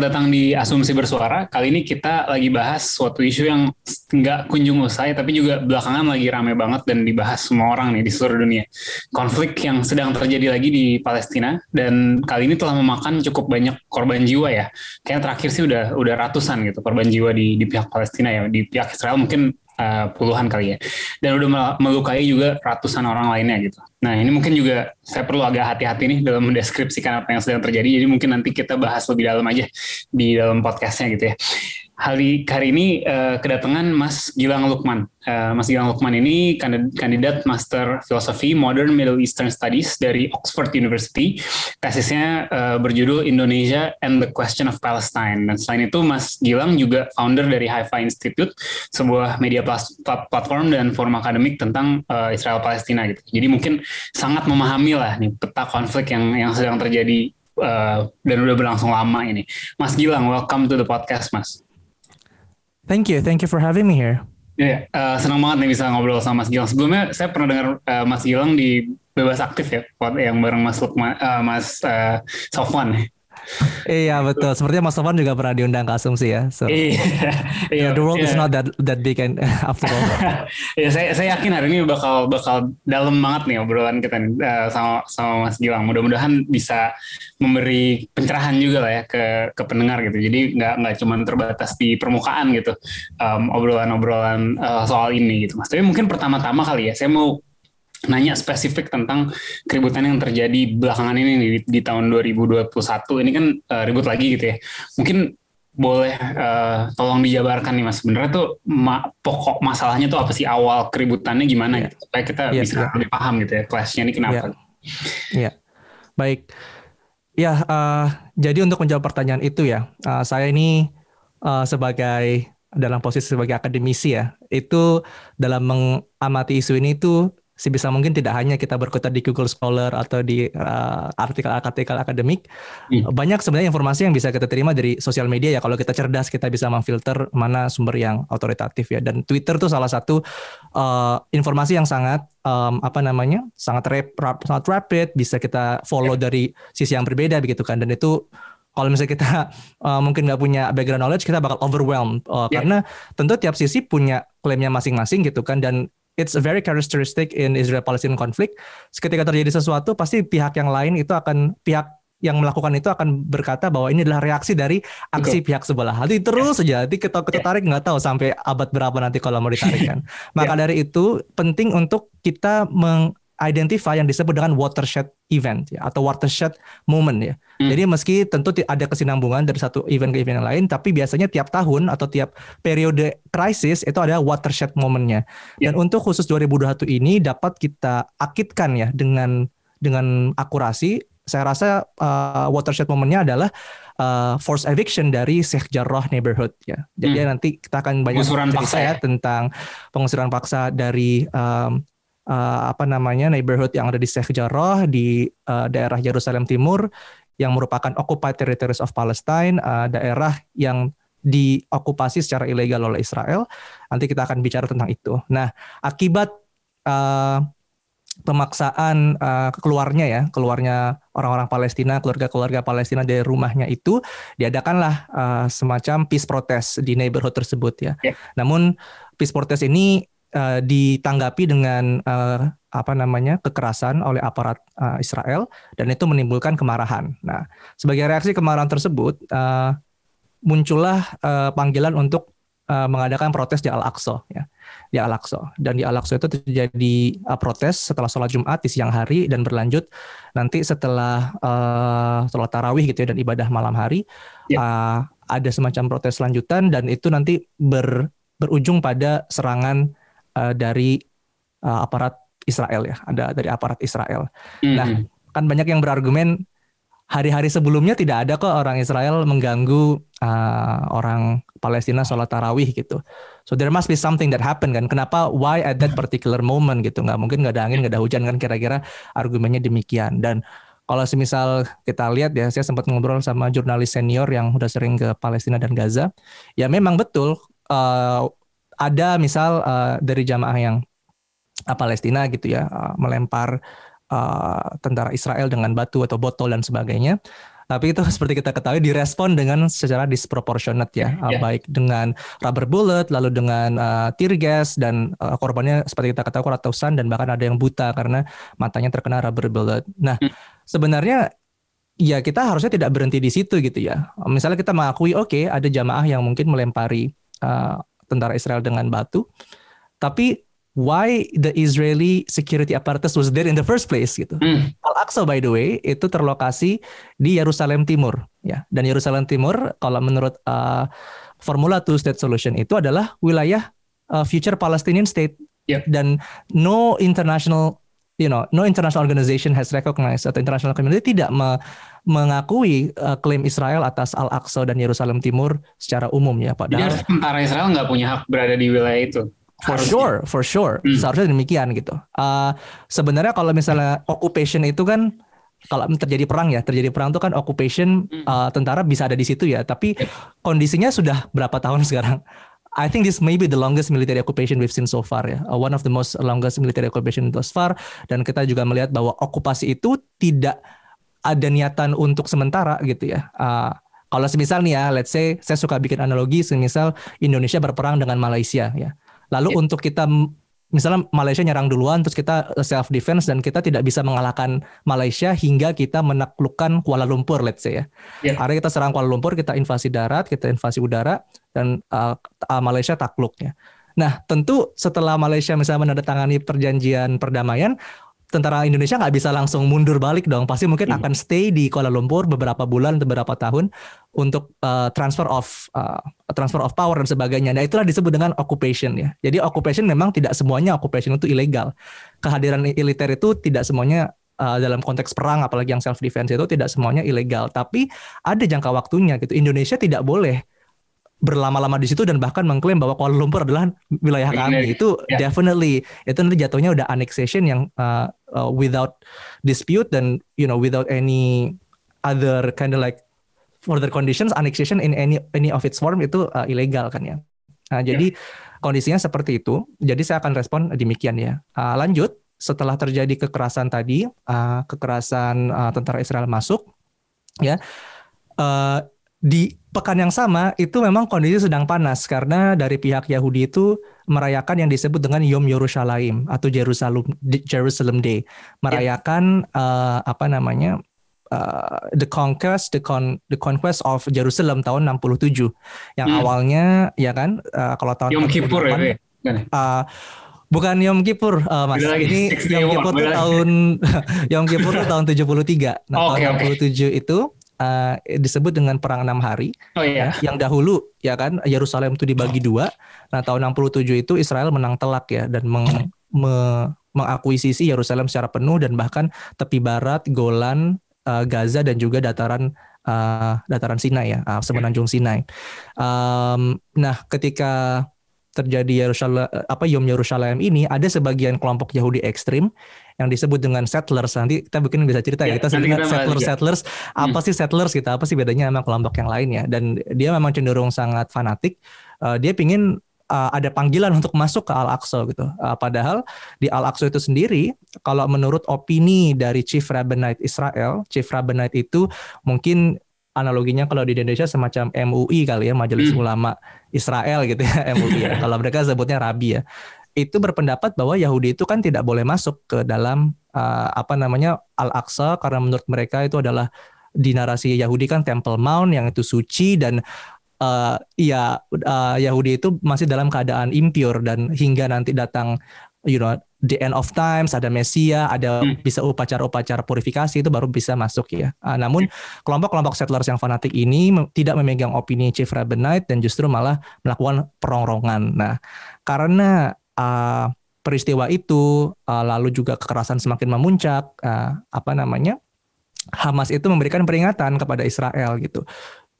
Selamat datang di Asumsi Bersuara. Kali ini kita lagi bahas suatu isu yang nggak kunjung usai, tapi juga belakangan lagi rame banget dan dibahas semua orang nih di seluruh dunia. Konflik yang sedang terjadi lagi di Palestina dan kali ini telah memakan cukup banyak korban jiwa ya. Kayaknya terakhir sih udah udah ratusan gitu korban jiwa di di pihak Palestina ya. Di pihak Israel mungkin uh, puluhan kali ya. Dan udah melukai juga ratusan orang lainnya gitu. Nah ini mungkin juga saya perlu agak hati-hati nih dalam mendeskripsikan apa yang sedang terjadi. Jadi mungkin nanti kita bahas lebih dalam aja di dalam podcastnya gitu ya. Hari, hari ini uh, kedatangan Mas Gilang Lukman. Uh, Mas Gilang Lukman ini kandidat Master Filosofi Modern Middle Eastern Studies dari Oxford University. Tesisnya uh, berjudul Indonesia and the Question of Palestine. Dan selain itu Mas Gilang juga founder dari Haifa Institute, sebuah media platform dan forum akademik tentang uh, Israel Palestina gitu. Jadi mungkin sangat memahami lah nih peta konflik yang yang sedang terjadi uh, dan udah berlangsung lama ini. Mas Gilang, welcome to the podcast, Mas. Thank you, thank you for having me here. Iya, yeah, uh, senang banget nih bisa ngobrol sama Mas Gilang. Sebelumnya saya pernah dengar uh, Mas Gilang di Bebas Aktif ya, yang bareng Mas Lukman, uh, Mas uh, Sofwan. Iya betul. Sepertinya Mas Sofwan juga pernah diundang ke Asumsi ya. So, iya. yeah, the world yeah. is not that that big and after all. Iya, saya saya yakin hari ini bakal bakal dalam banget nih obrolan kita nih uh, sama sama Mas Gilang. Mudah-mudahan bisa memberi pencerahan juga lah ya ke ke pendengar gitu. Jadi nggak nggak cuma terbatas di permukaan gitu um, obrolan-obrolan uh, soal ini gitu. Mas. Tapi mungkin pertama-tama kali ya saya mau nanya spesifik tentang keributan yang terjadi belakangan ini di, di tahun 2021 ini kan uh, ribut lagi gitu ya. Mungkin boleh uh, tolong dijabarkan nih mas sebenarnya tuh ma pokok masalahnya tuh apa sih awal keributannya gimana yeah. gitu supaya kita yeah, bisa yeah. lebih paham gitu ya kelasnya ini kenapa? Iya, yeah. baik. Ya, uh, jadi untuk menjawab pertanyaan itu ya, uh, saya ini uh, sebagai dalam posisi sebagai akademisi ya, itu dalam mengamati isu ini itu sebisa mungkin tidak hanya kita berkutat di Google Scholar atau di artikel-artikel uh, akademik, hmm. banyak sebenarnya informasi yang bisa kita terima dari sosial media ya. Kalau kita cerdas, kita bisa memfilter mana sumber yang otoritatif ya. Dan Twitter tuh salah satu uh, informasi yang sangat um, apa namanya, sangat rap, rap, sangat rapid, bisa kita follow yeah. dari sisi yang berbeda begitu kan. Dan itu kalau misalnya kita uh, mungkin nggak punya background knowledge, kita bakal overwhelmed uh, yeah. karena tentu tiap sisi punya klaimnya masing-masing gitu kan dan it's a very characteristic in Israel-Palestine conflict. Ketika terjadi sesuatu, pasti pihak yang lain itu akan pihak yang melakukan itu akan berkata bahwa ini adalah reaksi dari aksi okay. pihak sebelah. Nanti terus saja, nanti kita kita tarik nggak tahu sampai abad berapa nanti kalau mau ditarik kan. Maka yeah. dari itu penting untuk kita meng identify yang disebut dengan watershed event ya atau watershed moment ya. Hmm. Jadi meski tentu ada kesinambungan dari satu event ke event yang lain, tapi biasanya tiap tahun atau tiap periode krisis itu ada watershed momennya. Yeah. Dan untuk khusus 2021 ini dapat kita akitkan ya dengan dengan akurasi. Saya rasa uh, watershed momennya adalah uh, forced eviction dari Sheikh Jarrah neighborhood ya. Jadi hmm. nanti kita akan banyak pengusuran paksa ya tentang pengusuran paksa dari um, uh, apa namanya neighborhood yang ada di Sheikh Jarrah di uh, daerah Yerusalem Timur yang merupakan occupied territories of Palestine, uh, daerah yang diokupasi secara ilegal oleh Israel. Nanti kita akan bicara tentang itu. Nah, akibat uh, pemaksaan uh, keluarnya ya, keluarnya orang-orang Palestina, keluarga-keluarga Palestina dari rumahnya itu diadakanlah uh, semacam peace protest di neighborhood tersebut ya. Yeah. Namun peace protest ini uh, ditanggapi dengan uh, apa namanya kekerasan oleh aparat uh, Israel dan itu menimbulkan kemarahan. Nah, sebagai reaksi kemarahan tersebut uh, muncullah uh, panggilan untuk uh, mengadakan protes di Al-Aqsa ya. Di Al-Aqsa dan di Al-Aqsa itu terjadi uh, protes setelah sholat Jumat di siang hari dan berlanjut nanti setelah uh, sholat tarawih gitu ya dan ibadah malam hari ya. uh, ada semacam protes lanjutan dan itu nanti ber berujung pada serangan uh, dari uh, aparat Israel ya, ada dari aparat Israel. Mm -hmm. Nah, kan banyak yang berargumen hari-hari sebelumnya tidak ada kok orang Israel mengganggu uh, orang Palestina sholat tarawih gitu. So there must be something that happened kan. Kenapa? Why at that particular moment gitu? Nggak mungkin nggak ada angin, nggak ada hujan kan? Kira-kira argumennya demikian. Dan kalau semisal kita lihat ya, saya sempat ngobrol sama jurnalis senior yang udah sering ke Palestina dan Gaza. Ya memang betul uh, ada misal uh, dari jamaah yang uh, Palestina gitu ya uh, melempar uh, tentara Israel dengan batu atau botol dan sebagainya. Tapi itu seperti kita ketahui direspon dengan secara disproportionate ya, yeah. uh, baik dengan rubber bullet, lalu dengan uh, tear gas dan uh, korbannya seperti kita ketahui ratusan dan bahkan ada yang buta karena matanya terkena rubber bullet. Nah, hmm. sebenarnya ya kita harusnya tidak berhenti di situ gitu ya. Misalnya kita mengakui oke okay, ada jamaah yang mungkin melempari uh, tentara Israel dengan batu, tapi why the Israeli security apparatus was there in the first place gitu. Mm. Al-Aqsa by the way itu terlokasi di Yerusalem Timur ya. Dan Yerusalem Timur kalau menurut uh, formula two state solution itu adalah wilayah uh, future Palestinian state yeah. dan no international you know no international organization has recognized atau international community tidak me mengakui uh, klaim Israel atas Al-Aqsa dan Yerusalem Timur secara umum ya Padahal Jadi tentara Israel nggak punya hak berada di wilayah itu. For sure, for sure. Hmm. Seharusnya demikian gitu. Uh, sebenarnya kalau misalnya occupation itu kan kalau terjadi perang ya, terjadi perang itu kan occupation uh, tentara bisa ada di situ ya. Tapi kondisinya sudah berapa tahun sekarang? I think this may be the longest military occupation we've seen so far ya. Uh, one of the most longest military occupation thus far. Dan kita juga melihat bahwa okupasi itu tidak ada niatan untuk sementara gitu ya. Uh, kalau semisal nih ya, let's say saya suka bikin analogi, semisal Indonesia berperang dengan Malaysia ya. Lalu yeah. untuk kita misalnya Malaysia nyerang duluan terus kita self defense dan kita tidak bisa mengalahkan Malaysia hingga kita menaklukkan Kuala Lumpur let's say ya. Yeah. Akhirnya kita serang Kuala Lumpur, kita invasi darat, kita invasi udara dan uh, Malaysia takluk ya. Nah, tentu setelah Malaysia misalnya menandatangani perjanjian perdamaian, tentara Indonesia nggak bisa langsung mundur balik dong. Pasti mungkin hmm. akan stay di Kuala Lumpur beberapa bulan beberapa tahun untuk uh, transfer of uh, transfer of power dan sebagainya. Nah itulah disebut dengan occupation ya. Jadi occupation memang tidak semuanya occupation itu ilegal. Kehadiran militer itu tidak semuanya uh, dalam konteks perang apalagi yang self defense itu tidak semuanya ilegal. Tapi ada jangka waktunya gitu. Indonesia tidak boleh berlama-lama di situ dan bahkan mengklaim bahwa Kuala Lumpur adalah wilayah kami itu yeah. definitely itu nanti jatuhnya udah annexation yang uh, uh, without dispute dan you know without any other kind of like further conditions annexation in any any of its form itu uh, ilegal kan ya. Nah, jadi yeah. kondisinya seperti itu. Jadi saya akan respon demikian ya. Uh, lanjut setelah terjadi kekerasan tadi, uh, kekerasan uh, tentara Israel masuk ya. Uh, di pekan yang sama itu memang kondisi sedang panas karena dari pihak Yahudi itu merayakan yang disebut dengan Yom Yerushalayim atau Jerusalem Jerusalem Day, merayakan yeah. uh, apa namanya uh, the conquest the con the conquest of Jerusalem tahun 67 yang hmm. awalnya ya kan uh, kalau tahun Yom Kippur ya. Uh, Bukan Yom Kippur, uh, Mas. Ini Yom Kippur tahun Yom Kippur tahun 73. Nah, oh, tahun okay, 67 okay. itu uh, disebut dengan perang enam hari. Oh iya. Ya, yang dahulu ya kan Yerusalem itu dibagi dua. Nah tahun 67 itu Israel menang telak ya dan meng, me, mengakuisisi Yerusalem secara penuh dan bahkan tepi barat, Golan, uh, Gaza dan juga dataran uh, dataran Sinai ya, uh, semenanjung Sinai. Um, nah ketika terjadi Yerusalem apa Yom Yerusalem ini ada sebagian kelompok Yahudi ekstrim yang disebut dengan settlers nanti kita bikin bisa cerita ya, ya kita sebut settlers settlers apa hmm. sih settlers kita apa sih bedanya sama kelompok yang lain ya dan dia memang cenderung sangat fanatik uh, dia pingin uh, ada panggilan untuk masuk ke Al-Aqsa gitu. Uh, padahal di Al-Aqsa itu sendiri kalau menurut opini dari Chief Rabbinate Israel, Chief Rabbinate itu mungkin analoginya kalau di Indonesia semacam MUI kali ya, Majelis hmm. Ulama Israel gitu ya, MUI ya. kalau mereka sebutnya Rabi ya itu berpendapat bahwa Yahudi itu kan tidak boleh masuk ke dalam uh, apa namanya Al-Aqsa karena menurut mereka itu adalah di narasi Yahudi kan Temple Mount yang itu suci dan uh, ya uh, Yahudi itu masih dalam keadaan impure dan hingga nanti datang you know the end of times ada Mesia ada hmm. bisa upacara-upacara purifikasi itu baru bisa masuk ya. Uh, namun kelompok-kelompok settlers yang fanatik ini tidak memegang opini Chief Rabbinite dan justru malah melakukan perongrongan. Nah, karena uh, peristiwa itu uh, lalu juga kekerasan semakin memuncak uh, apa namanya Hamas itu memberikan peringatan kepada Israel gitu.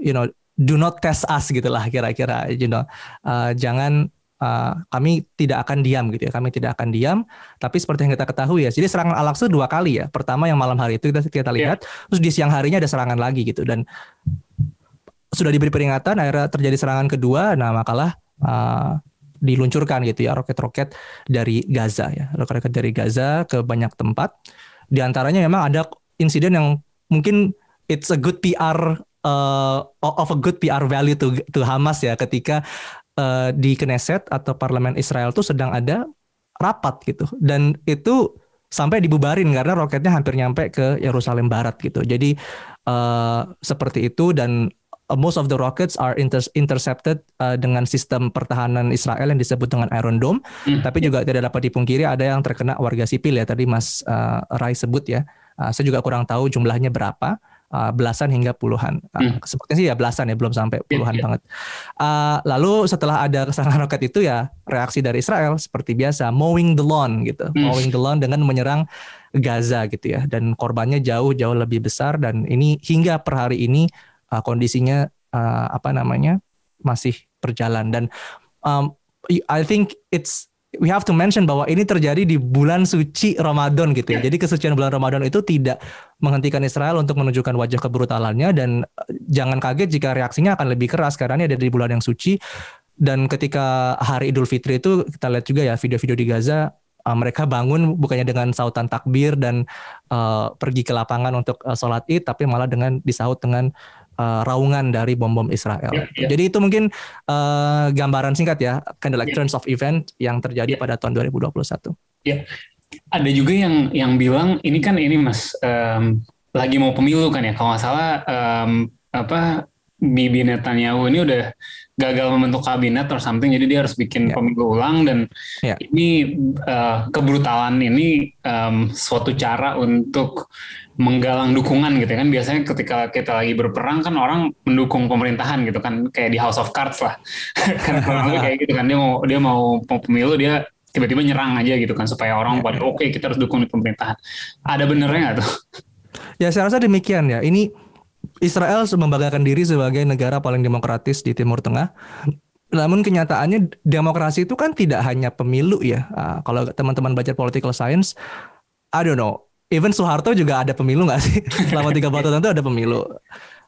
You know, do not test us gitulah kira-kira you know. Uh, jangan uh, kami tidak akan diam gitu ya. Kami tidak akan diam. Tapi seperti yang kita ketahui ya, jadi serangan Al-Aqsa dua kali ya. Pertama yang malam hari itu kita kita iya. lihat, yeah. terus di siang harinya ada serangan lagi gitu dan sudah diberi peringatan akhirnya terjadi serangan kedua nah makalah uh, diluncurkan gitu ya roket-roket dari Gaza ya. Roket-roket dari Gaza ke banyak tempat. Di antaranya memang ada insiden yang mungkin it's a good PR uh, of a good PR value to to Hamas ya ketika uh, di Knesset atau parlemen Israel tuh sedang ada rapat gitu. Dan itu sampai dibubarin karena roketnya hampir nyampe ke Yerusalem Barat gitu. Jadi uh, seperti itu dan uh, most of the rockets are inter intercepted uh, dengan sistem pertahanan Israel yang disebut dengan Iron Dome. Hmm. Tapi juga tidak dapat dipungkiri ada yang terkena warga sipil ya tadi Mas uh, Rai sebut ya. Uh, saya juga kurang tahu jumlahnya berapa uh, belasan hingga puluhan. Uh, hmm. Sepertinya sih ya belasan ya, belum sampai iya, puluhan yeah, yeah. banget. Uh, lalu setelah ada serangan roket itu ya reaksi dari Israel seperti biasa, mowing the lawn gitu, hmm. mowing the lawn dengan menyerang Gaza gitu ya, dan korbannya jauh jauh lebih besar dan ini hingga per hari ini uh, kondisinya uh, apa namanya masih berjalan dan um, I think it's we have to mention bahwa ini terjadi di bulan suci Ramadan gitu ya. Yeah. Jadi kesucian bulan Ramadan itu tidak menghentikan Israel untuk menunjukkan wajah kebrutalannya dan eh, jangan kaget jika reaksinya akan lebih keras karena ini ada di bulan yang suci dan ketika hari Idul Fitri itu kita lihat juga ya video-video di Gaza uh, mereka bangun bukannya dengan sautan takbir dan uh, pergi ke lapangan untuk uh, sholat id tapi malah dengan disaut dengan uh, raungan dari bom-bom Israel. Yeah, yeah. Jadi itu mungkin uh, gambaran singkat ya, kind of like yeah. turns of event yang terjadi yeah. pada tahun 2021. Ya, yeah. ada juga yang yang bilang ini kan ini mas um, lagi mau pemilu kan ya, kalau nggak salah um, apa Bibi Netanyahu ini udah gagal membentuk kabinet atau something jadi dia harus bikin yeah. pemilu ulang dan yeah. ini uh, kebrutalan ini um, suatu cara untuk menggalang dukungan gitu kan. Biasanya ketika kita lagi berperang kan orang mendukung pemerintahan gitu kan kayak di House of Cards lah. Kan kayak gitu kan. Dia mau dia mau pemilu dia tiba-tiba nyerang aja gitu kan supaya orang ya, pada oke okay, kita harus dukung di pemerintahan. Ada benernya nggak tuh? Ya saya rasa demikian ya. Ini Israel membanggakan diri sebagai negara paling demokratis di Timur Tengah namun kenyataannya demokrasi itu kan tidak hanya pemilu ya. Uh, kalau teman-teman baca political science, I don't know, even Soeharto juga ada pemilu nggak sih? Selama tiga tahun itu ada pemilu.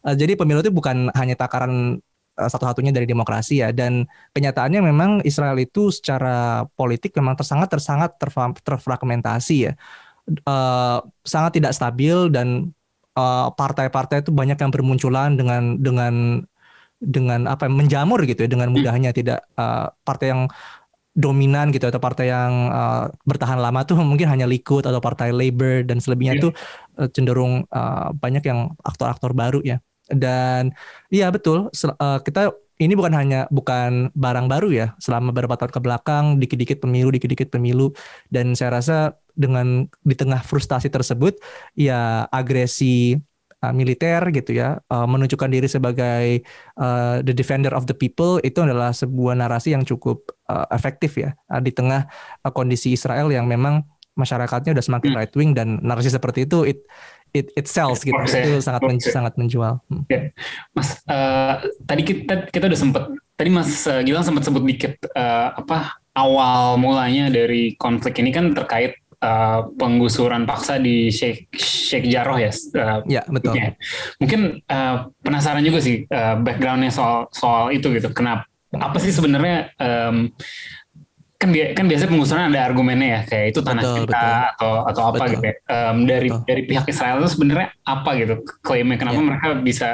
Uh, jadi pemilu itu bukan hanya takaran uh, satu-satunya dari demokrasi ya. Dan kenyataannya memang Israel itu secara politik memang tersangat tersangat terfragmentasi ya. Uh, sangat tidak stabil dan partai-partai uh, itu banyak yang bermunculan dengan dengan dengan apa menjamur gitu ya dengan hmm. mudahnya tidak uh, partai yang dominan gitu atau partai yang uh, bertahan lama tuh mungkin hanya Likud atau partai Labor dan selebihnya yeah. tuh uh, cenderung uh, banyak yang aktor-aktor baru ya dan iya betul uh, kita ini bukan hanya bukan barang baru ya selama beberapa tahun ke belakang dikit-dikit pemilu dikit-dikit pemilu dan saya rasa dengan di tengah frustasi tersebut ya agresi uh, militer gitu ya uh, menunjukkan diri sebagai uh, the defender of the people itu adalah sebuah narasi yang cukup uh, efektif ya uh, di tengah uh, kondisi Israel yang memang masyarakatnya udah semakin hmm. right wing dan narasi seperti itu it it it sells gitu okay. itu sangat men, sangat menjual. Hmm. Okay. Mas uh, tadi kita kita udah sempat tadi Mas uh, Gilang sempat sebut dikit uh, apa awal mulanya dari konflik ini kan terkait uh, penggusuran paksa di Sheikh Sheikh Jarrah ya. Uh, ya betul. Ya. Mungkin uh, penasaran juga sih uh, backgroundnya soal soal itu gitu. Kenapa? Apa sih sebenarnya um, kan kan biasanya penggusuran ada argumennya ya kayak itu tanah betul, kita betul. atau atau apa betul. gitu ya. Um, dari betul. dari pihak Israel itu sebenarnya apa gitu klaimnya kenapa ya. mereka bisa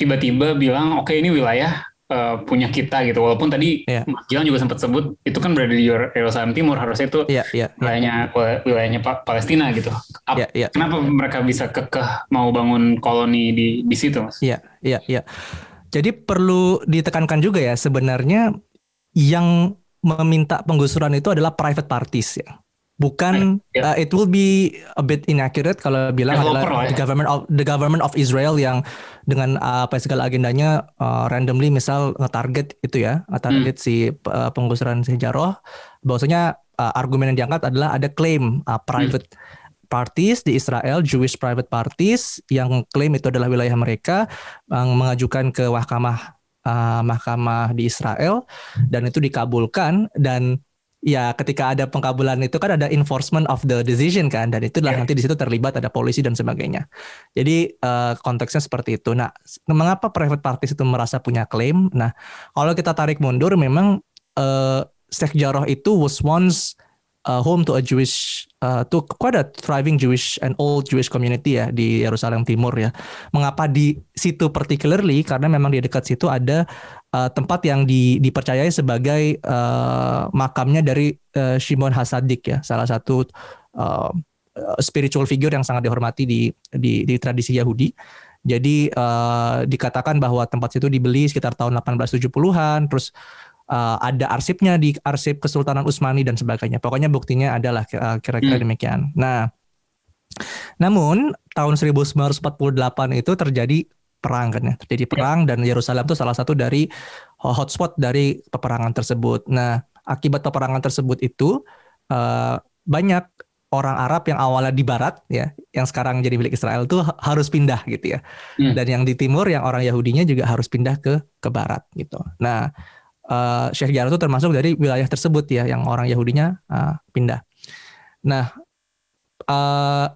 tiba-tiba bilang oke okay, ini wilayah uh, punya kita gitu. Walaupun tadi yeah. Mas Gilang juga sempat sebut itu kan berada di Yerusalem Timur harusnya itu yeah, yeah, wilayahnya yeah. wilayahnya Palestina gitu. Ap, yeah, yeah. Kenapa mereka bisa kekeh mau bangun koloni di di situ, Mas? Iya, yeah, iya, yeah, iya. Yeah. Jadi perlu ditekankan juga ya sebenarnya yang meminta penggusuran itu adalah private parties ya bukan yeah. uh, it will be a bit inaccurate kalau bilang Developer adalah the ya. government of the government of Israel yang dengan uh, apa segala agendanya uh, randomly misal nge-target itu ya nge-target hmm. si uh, penggusuran sejarah bahwasanya uh, argumen yang diangkat adalah ada klaim uh, private hmm. parties di Israel, Jewish private parties yang klaim itu adalah wilayah mereka, yang mengajukan ke mahkamah uh, mahkamah di Israel dan itu dikabulkan dan ya ketika ada pengkabulan itu kan ada enforcement of the decision kan dan itulah yeah. nanti di situ terlibat ada polisi dan sebagainya. Jadi uh, konteksnya seperti itu. Nah, mengapa private parties itu merasa punya klaim? Nah, kalau kita tarik mundur memang uh, Sheikh Jarrah itu was once uh, home to a Jewish uh, to quite a thriving Jewish and old Jewish community ya di Yerusalem Timur ya. Mengapa di situ particularly? Karena memang di dekat situ ada uh, tempat yang di, dipercayai sebagai uh, makamnya dari uh, Shimon Hasadik ya, salah satu uh, spiritual figure yang sangat dihormati di di, di tradisi Yahudi. Jadi uh, dikatakan bahwa tempat itu dibeli sekitar tahun 1870-an, terus uh, ada arsipnya di arsip Kesultanan Utsmani dan sebagainya. Pokoknya buktinya adalah kira-kira hmm. demikian. Nah, namun tahun 1948 itu terjadi perang kan ya terjadi ya. perang dan Yerusalem itu salah satu dari hotspot dari peperangan tersebut. Nah akibat peperangan tersebut itu uh, banyak orang Arab yang awalnya di barat ya, yang sekarang jadi milik Israel itu harus pindah gitu ya. Hmm. Dan yang di timur yang orang Yahudinya juga harus pindah ke ke barat gitu. Nah, uh, Sheikh Jarrah itu termasuk dari wilayah tersebut ya yang orang Yahudinya uh, pindah. Nah, uh,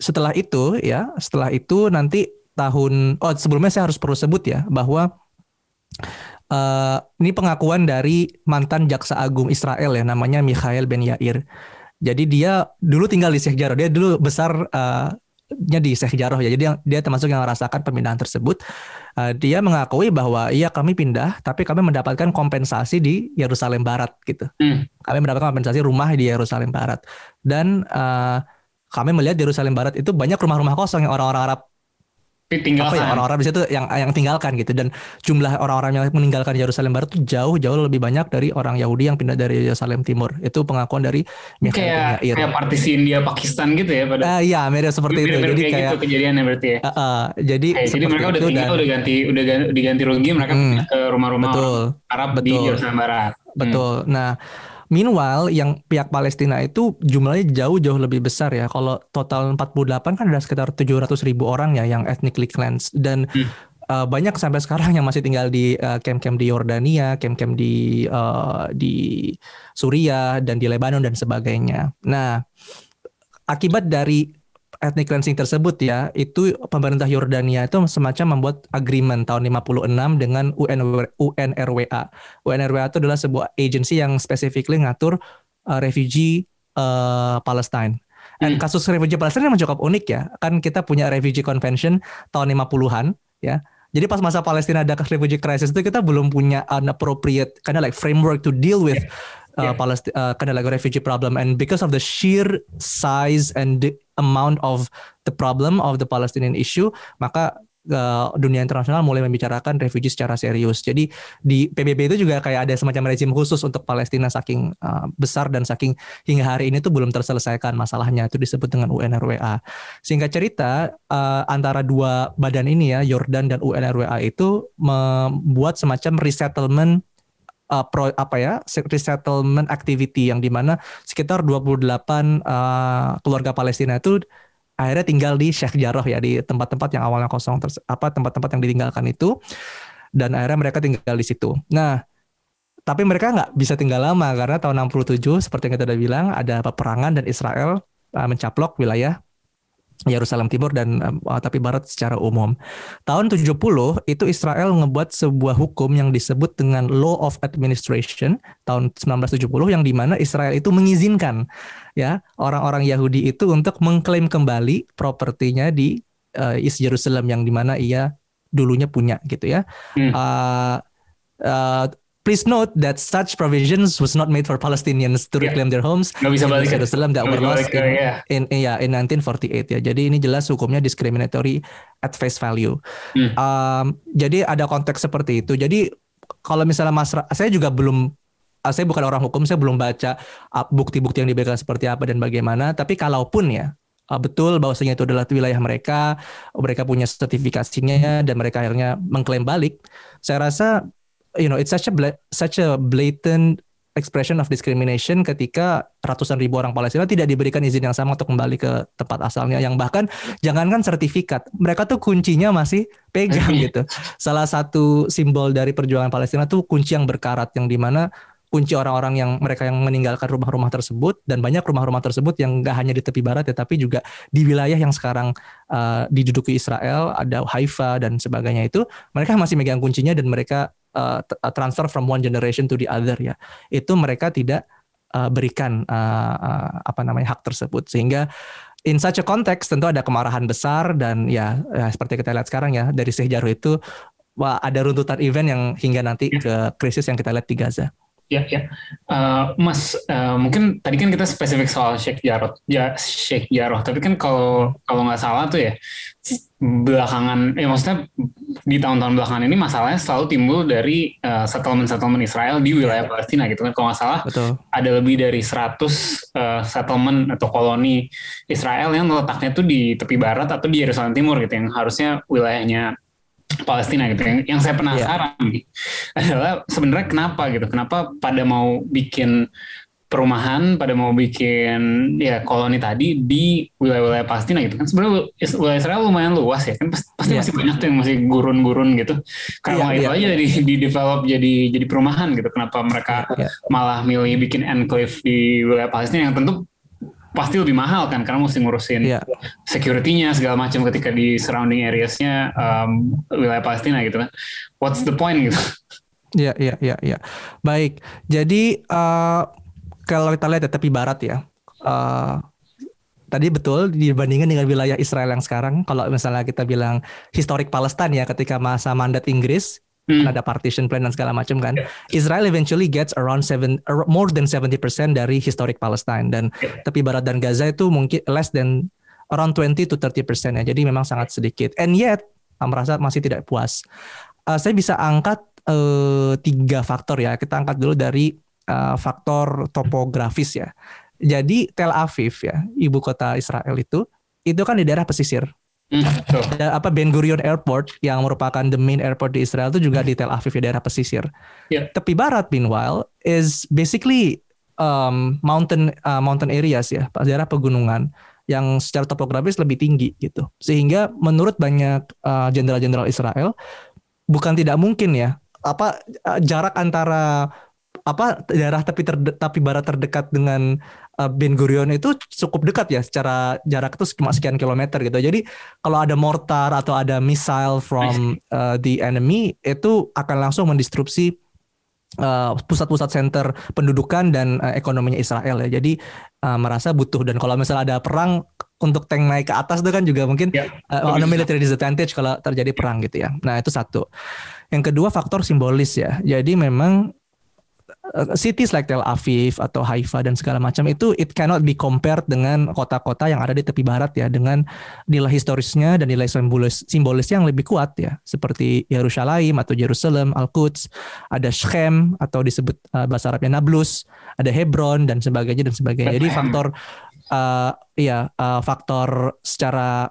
setelah itu ya, setelah itu nanti tahun oh sebelumnya saya harus perlu sebut ya bahwa uh, ini pengakuan dari mantan jaksa agung Israel ya namanya Mikhail Ben Yair. Jadi dia dulu tinggal di Sheikh Jarrah. Dia dulu besar uh, nya di Sheikh Jarrah ya. Jadi dia, dia termasuk yang merasakan pemindahan tersebut. Uh, dia mengakui bahwa iya kami pindah, tapi kami mendapatkan kompensasi di Yerusalem Barat gitu. Hmm. Kami mendapatkan kompensasi rumah di Yerusalem Barat dan uh, kami melihat di Yerusalem Barat itu banyak rumah-rumah kosong yang orang-orang Arab tinggalkan. Apa ya orang-orang di situ yang yang tinggalkan gitu dan jumlah orang-orang yang meninggalkan Yerusalem Barat itu jauh jauh lebih banyak dari orang Yahudi yang pindah dari Yerusalem Timur. Itu pengakuan dari Mikhail kayak kayak partisi India Pakistan gitu ya pada. Uh, iya, mirip seperti itu. Jadi kayak, kayak gitu kejadiannya berarti ya. Uh, uh, jadi okay, jadi mereka udah tinggal dan, udah ganti udah diganti rugi mereka hmm, ke rumah-rumah Arab betul, di Yerusalem Barat. Betul. Hmm. Nah, Meanwhile, yang pihak Palestina itu jumlahnya jauh-jauh lebih besar ya. Kalau total 48 kan ada sekitar 700 ribu orang ya yang ethnically cleansed. Dan hmm. uh, banyak sampai sekarang yang masih tinggal di uh, camp-camp di Yordania, camp-camp di uh, di Suriah dan di Lebanon dan sebagainya. Nah, akibat dari ethnic cleansing tersebut ya, itu pemerintah Yordania itu semacam membuat agreement tahun 56 dengan UNRWA. UNRWA itu adalah sebuah agency yang specifically ngatur uh, refugee uh, Palestine. Dan hmm. kasus refugee Palestina memang cukup unik ya. Kan kita punya refugee convention tahun 50-an ya. Jadi pas masa Palestina ada refugee crisis itu kita belum punya an appropriate kind of like framework to deal with uh, yeah. Uh, kind of like a refugee problem and because of the sheer size and the amount of the problem of the Palestinian issue maka uh, dunia internasional mulai membicarakan refugee secara serius. Jadi di PBB itu juga kayak ada semacam rezim khusus untuk Palestina saking uh, besar dan saking hingga hari ini tuh belum terselesaikan masalahnya itu disebut dengan UNRWA. Singkat cerita uh, antara dua badan ini ya Yordan dan UNRWA itu membuat semacam resettlement uh, pro, apa ya resettlement activity yang di mana sekitar 28 uh, keluarga Palestina itu akhirnya tinggal di Sheikh Jarrah ya di tempat-tempat yang awalnya kosong terus apa tempat-tempat yang ditinggalkan itu dan akhirnya mereka tinggal di situ. Nah, tapi mereka nggak bisa tinggal lama karena tahun 67 seperti yang kita udah bilang ada peperangan dan Israel uh, mencaplok wilayah Yerusalem Timur dan uh, tapi Barat secara umum. Tahun 70 itu Israel ngebuat sebuah hukum yang disebut dengan Law of Administration tahun 1970 yang di mana Israel itu mengizinkan ya orang-orang Yahudi itu untuk mengklaim kembali propertinya di uh, East Jerusalem yang di mana ia dulunya punya gitu ya. Hmm. Uh, uh, Please note that such provisions was not made for Palestinians to yeah. reclaim their homes. Gak bisa balik ke Jerusalem that were lost in, yeah. in, in, yeah, in 1948 ya. Jadi ini jelas hukumnya discriminatory at face value. Hmm. Um, jadi ada konteks seperti itu. Jadi kalau misalnya Mas, saya juga belum ah, saya bukan orang hukum, saya belum baca ah, bukti-bukti yang diberikan seperti apa dan bagaimana. Tapi kalaupun ya uh, betul bahwasanya itu adalah wilayah mereka, mereka punya sertifikasinya dan mereka akhirnya mengklaim balik. Saya rasa you know it's such a such a blatant expression of discrimination ketika ratusan ribu orang Palestina tidak diberikan izin yang sama untuk kembali ke tempat asalnya. Yang bahkan jangankan sertifikat mereka tuh kuncinya masih pegang gitu. Salah satu simbol dari perjuangan Palestina tuh kunci yang berkarat yang di mana kunci orang-orang yang mereka yang meninggalkan rumah-rumah tersebut dan banyak rumah-rumah tersebut yang nggak hanya di tepi barat ya tapi juga di wilayah yang sekarang uh, diduduki Israel ada Haifa dan sebagainya itu mereka masih megang kuncinya dan mereka uh, transfer from one generation to the other ya itu mereka tidak uh, berikan uh, uh, apa namanya hak tersebut sehingga in such a context tentu ada kemarahan besar dan ya, ya seperti kita lihat sekarang ya dari Sheikh Jarrah itu wah, ada runtutan event yang hingga nanti ya. ke krisis yang kita lihat di Gaza. Ya, ya. Uh, Mas, uh, mungkin tadi kan kita spesifik soal Sheikh Jarrah, ya, Sheikh Jarrah. Tapi kan kalau kalau nggak salah tuh ya, belakangan, ya maksudnya di tahun-tahun belakangan ini masalahnya selalu timbul dari uh, settlement-settlement Israel di wilayah Palestina gitu kan. Kalau nggak salah, Betul. ada lebih dari 100 uh, settlement atau koloni Israel yang letaknya tuh di tepi barat atau di Yerusalem Timur gitu, yang harusnya wilayahnya Palestina gitu yang, yang saya penasaran yeah. adalah sebenarnya kenapa gitu kenapa pada mau bikin perumahan pada mau bikin ya koloni tadi di wilayah-wilayah Palestina gitu kan sebenarnya wilayah Israel lumayan luas ya kan pasti yeah. masih banyak tuh yang masih gurun-gurun gitu karena yeah, itu yeah. aja di, di develop jadi jadi perumahan gitu kenapa mereka yeah. malah milih bikin enclave di wilayah Palestina yang tentu pasti lebih mahal kan karena mesti ngurusin yeah. security-nya segala macam ketika di surrounding areas-nya um, wilayah Palestina gitu kan. What's the point gitu? Iya, iya, iya, iya. Baik. Jadi uh, kalau kita lihat ya tepi barat ya. Uh, tadi betul dibandingkan dengan wilayah Israel yang sekarang kalau misalnya kita bilang historik Palestina ya ketika masa mandat Inggris hmm. ada partition plan dan segala macam kan. Yeah. Israel eventually gets around seven more than 70% dari historic Palestine dan yeah. tepi barat dan Gaza itu mungkin less than around 20 to 30% ya. Jadi memang sangat sedikit. And yet merasa masih tidak puas. Uh, saya bisa angkat uh, tiga faktor ya. Kita angkat dulu dari uh, faktor topografis ya. Jadi Tel Aviv ya, ibu kota Israel itu itu kan di daerah pesisir Mm, apa Ben Gurion Airport yang merupakan the main airport di Israel itu juga di Tel Aviv di daerah pesisir. Yeah. Tepi barat meanwhile is basically um, mountain uh, mountain areas ya, daerah pegunungan yang secara topografis lebih tinggi gitu. Sehingga menurut banyak uh, jenderal-jenderal uh, Israel bukan tidak mungkin ya apa uh, jarak antara apa daerah terde, tapi barat terdekat dengan uh, Ben Gurion itu cukup dekat ya secara jarak itu cuma sekian kilometer gitu. Jadi kalau ada mortar atau ada missile from uh, the enemy itu akan langsung mendistrupsi uh, pusat-pusat center pendudukan dan uh, ekonominya Israel ya. Jadi uh, merasa butuh dan kalau misalnya ada perang untuk tank naik ke atas itu kan juga mungkin ya, uh, on a military disadvantage kalau terjadi perang gitu ya. Nah, itu satu. Yang kedua faktor simbolis ya. Jadi memang Eh, cities like Tel Aviv atau Haifa dan segala macam itu it cannot be compared dengan kota-kota yang ada di tepi barat ya dengan nilai historisnya dan nilai simbolis simbolisnya yang lebih kuat ya seperti Yerusalem atau Jerusalem, Al-Quds, ada Shechem atau disebut uh, bahasa Arabnya Nablus, ada Hebron dan sebagainya dan sebagainya. Jadi faktor uh, ya uh, faktor secara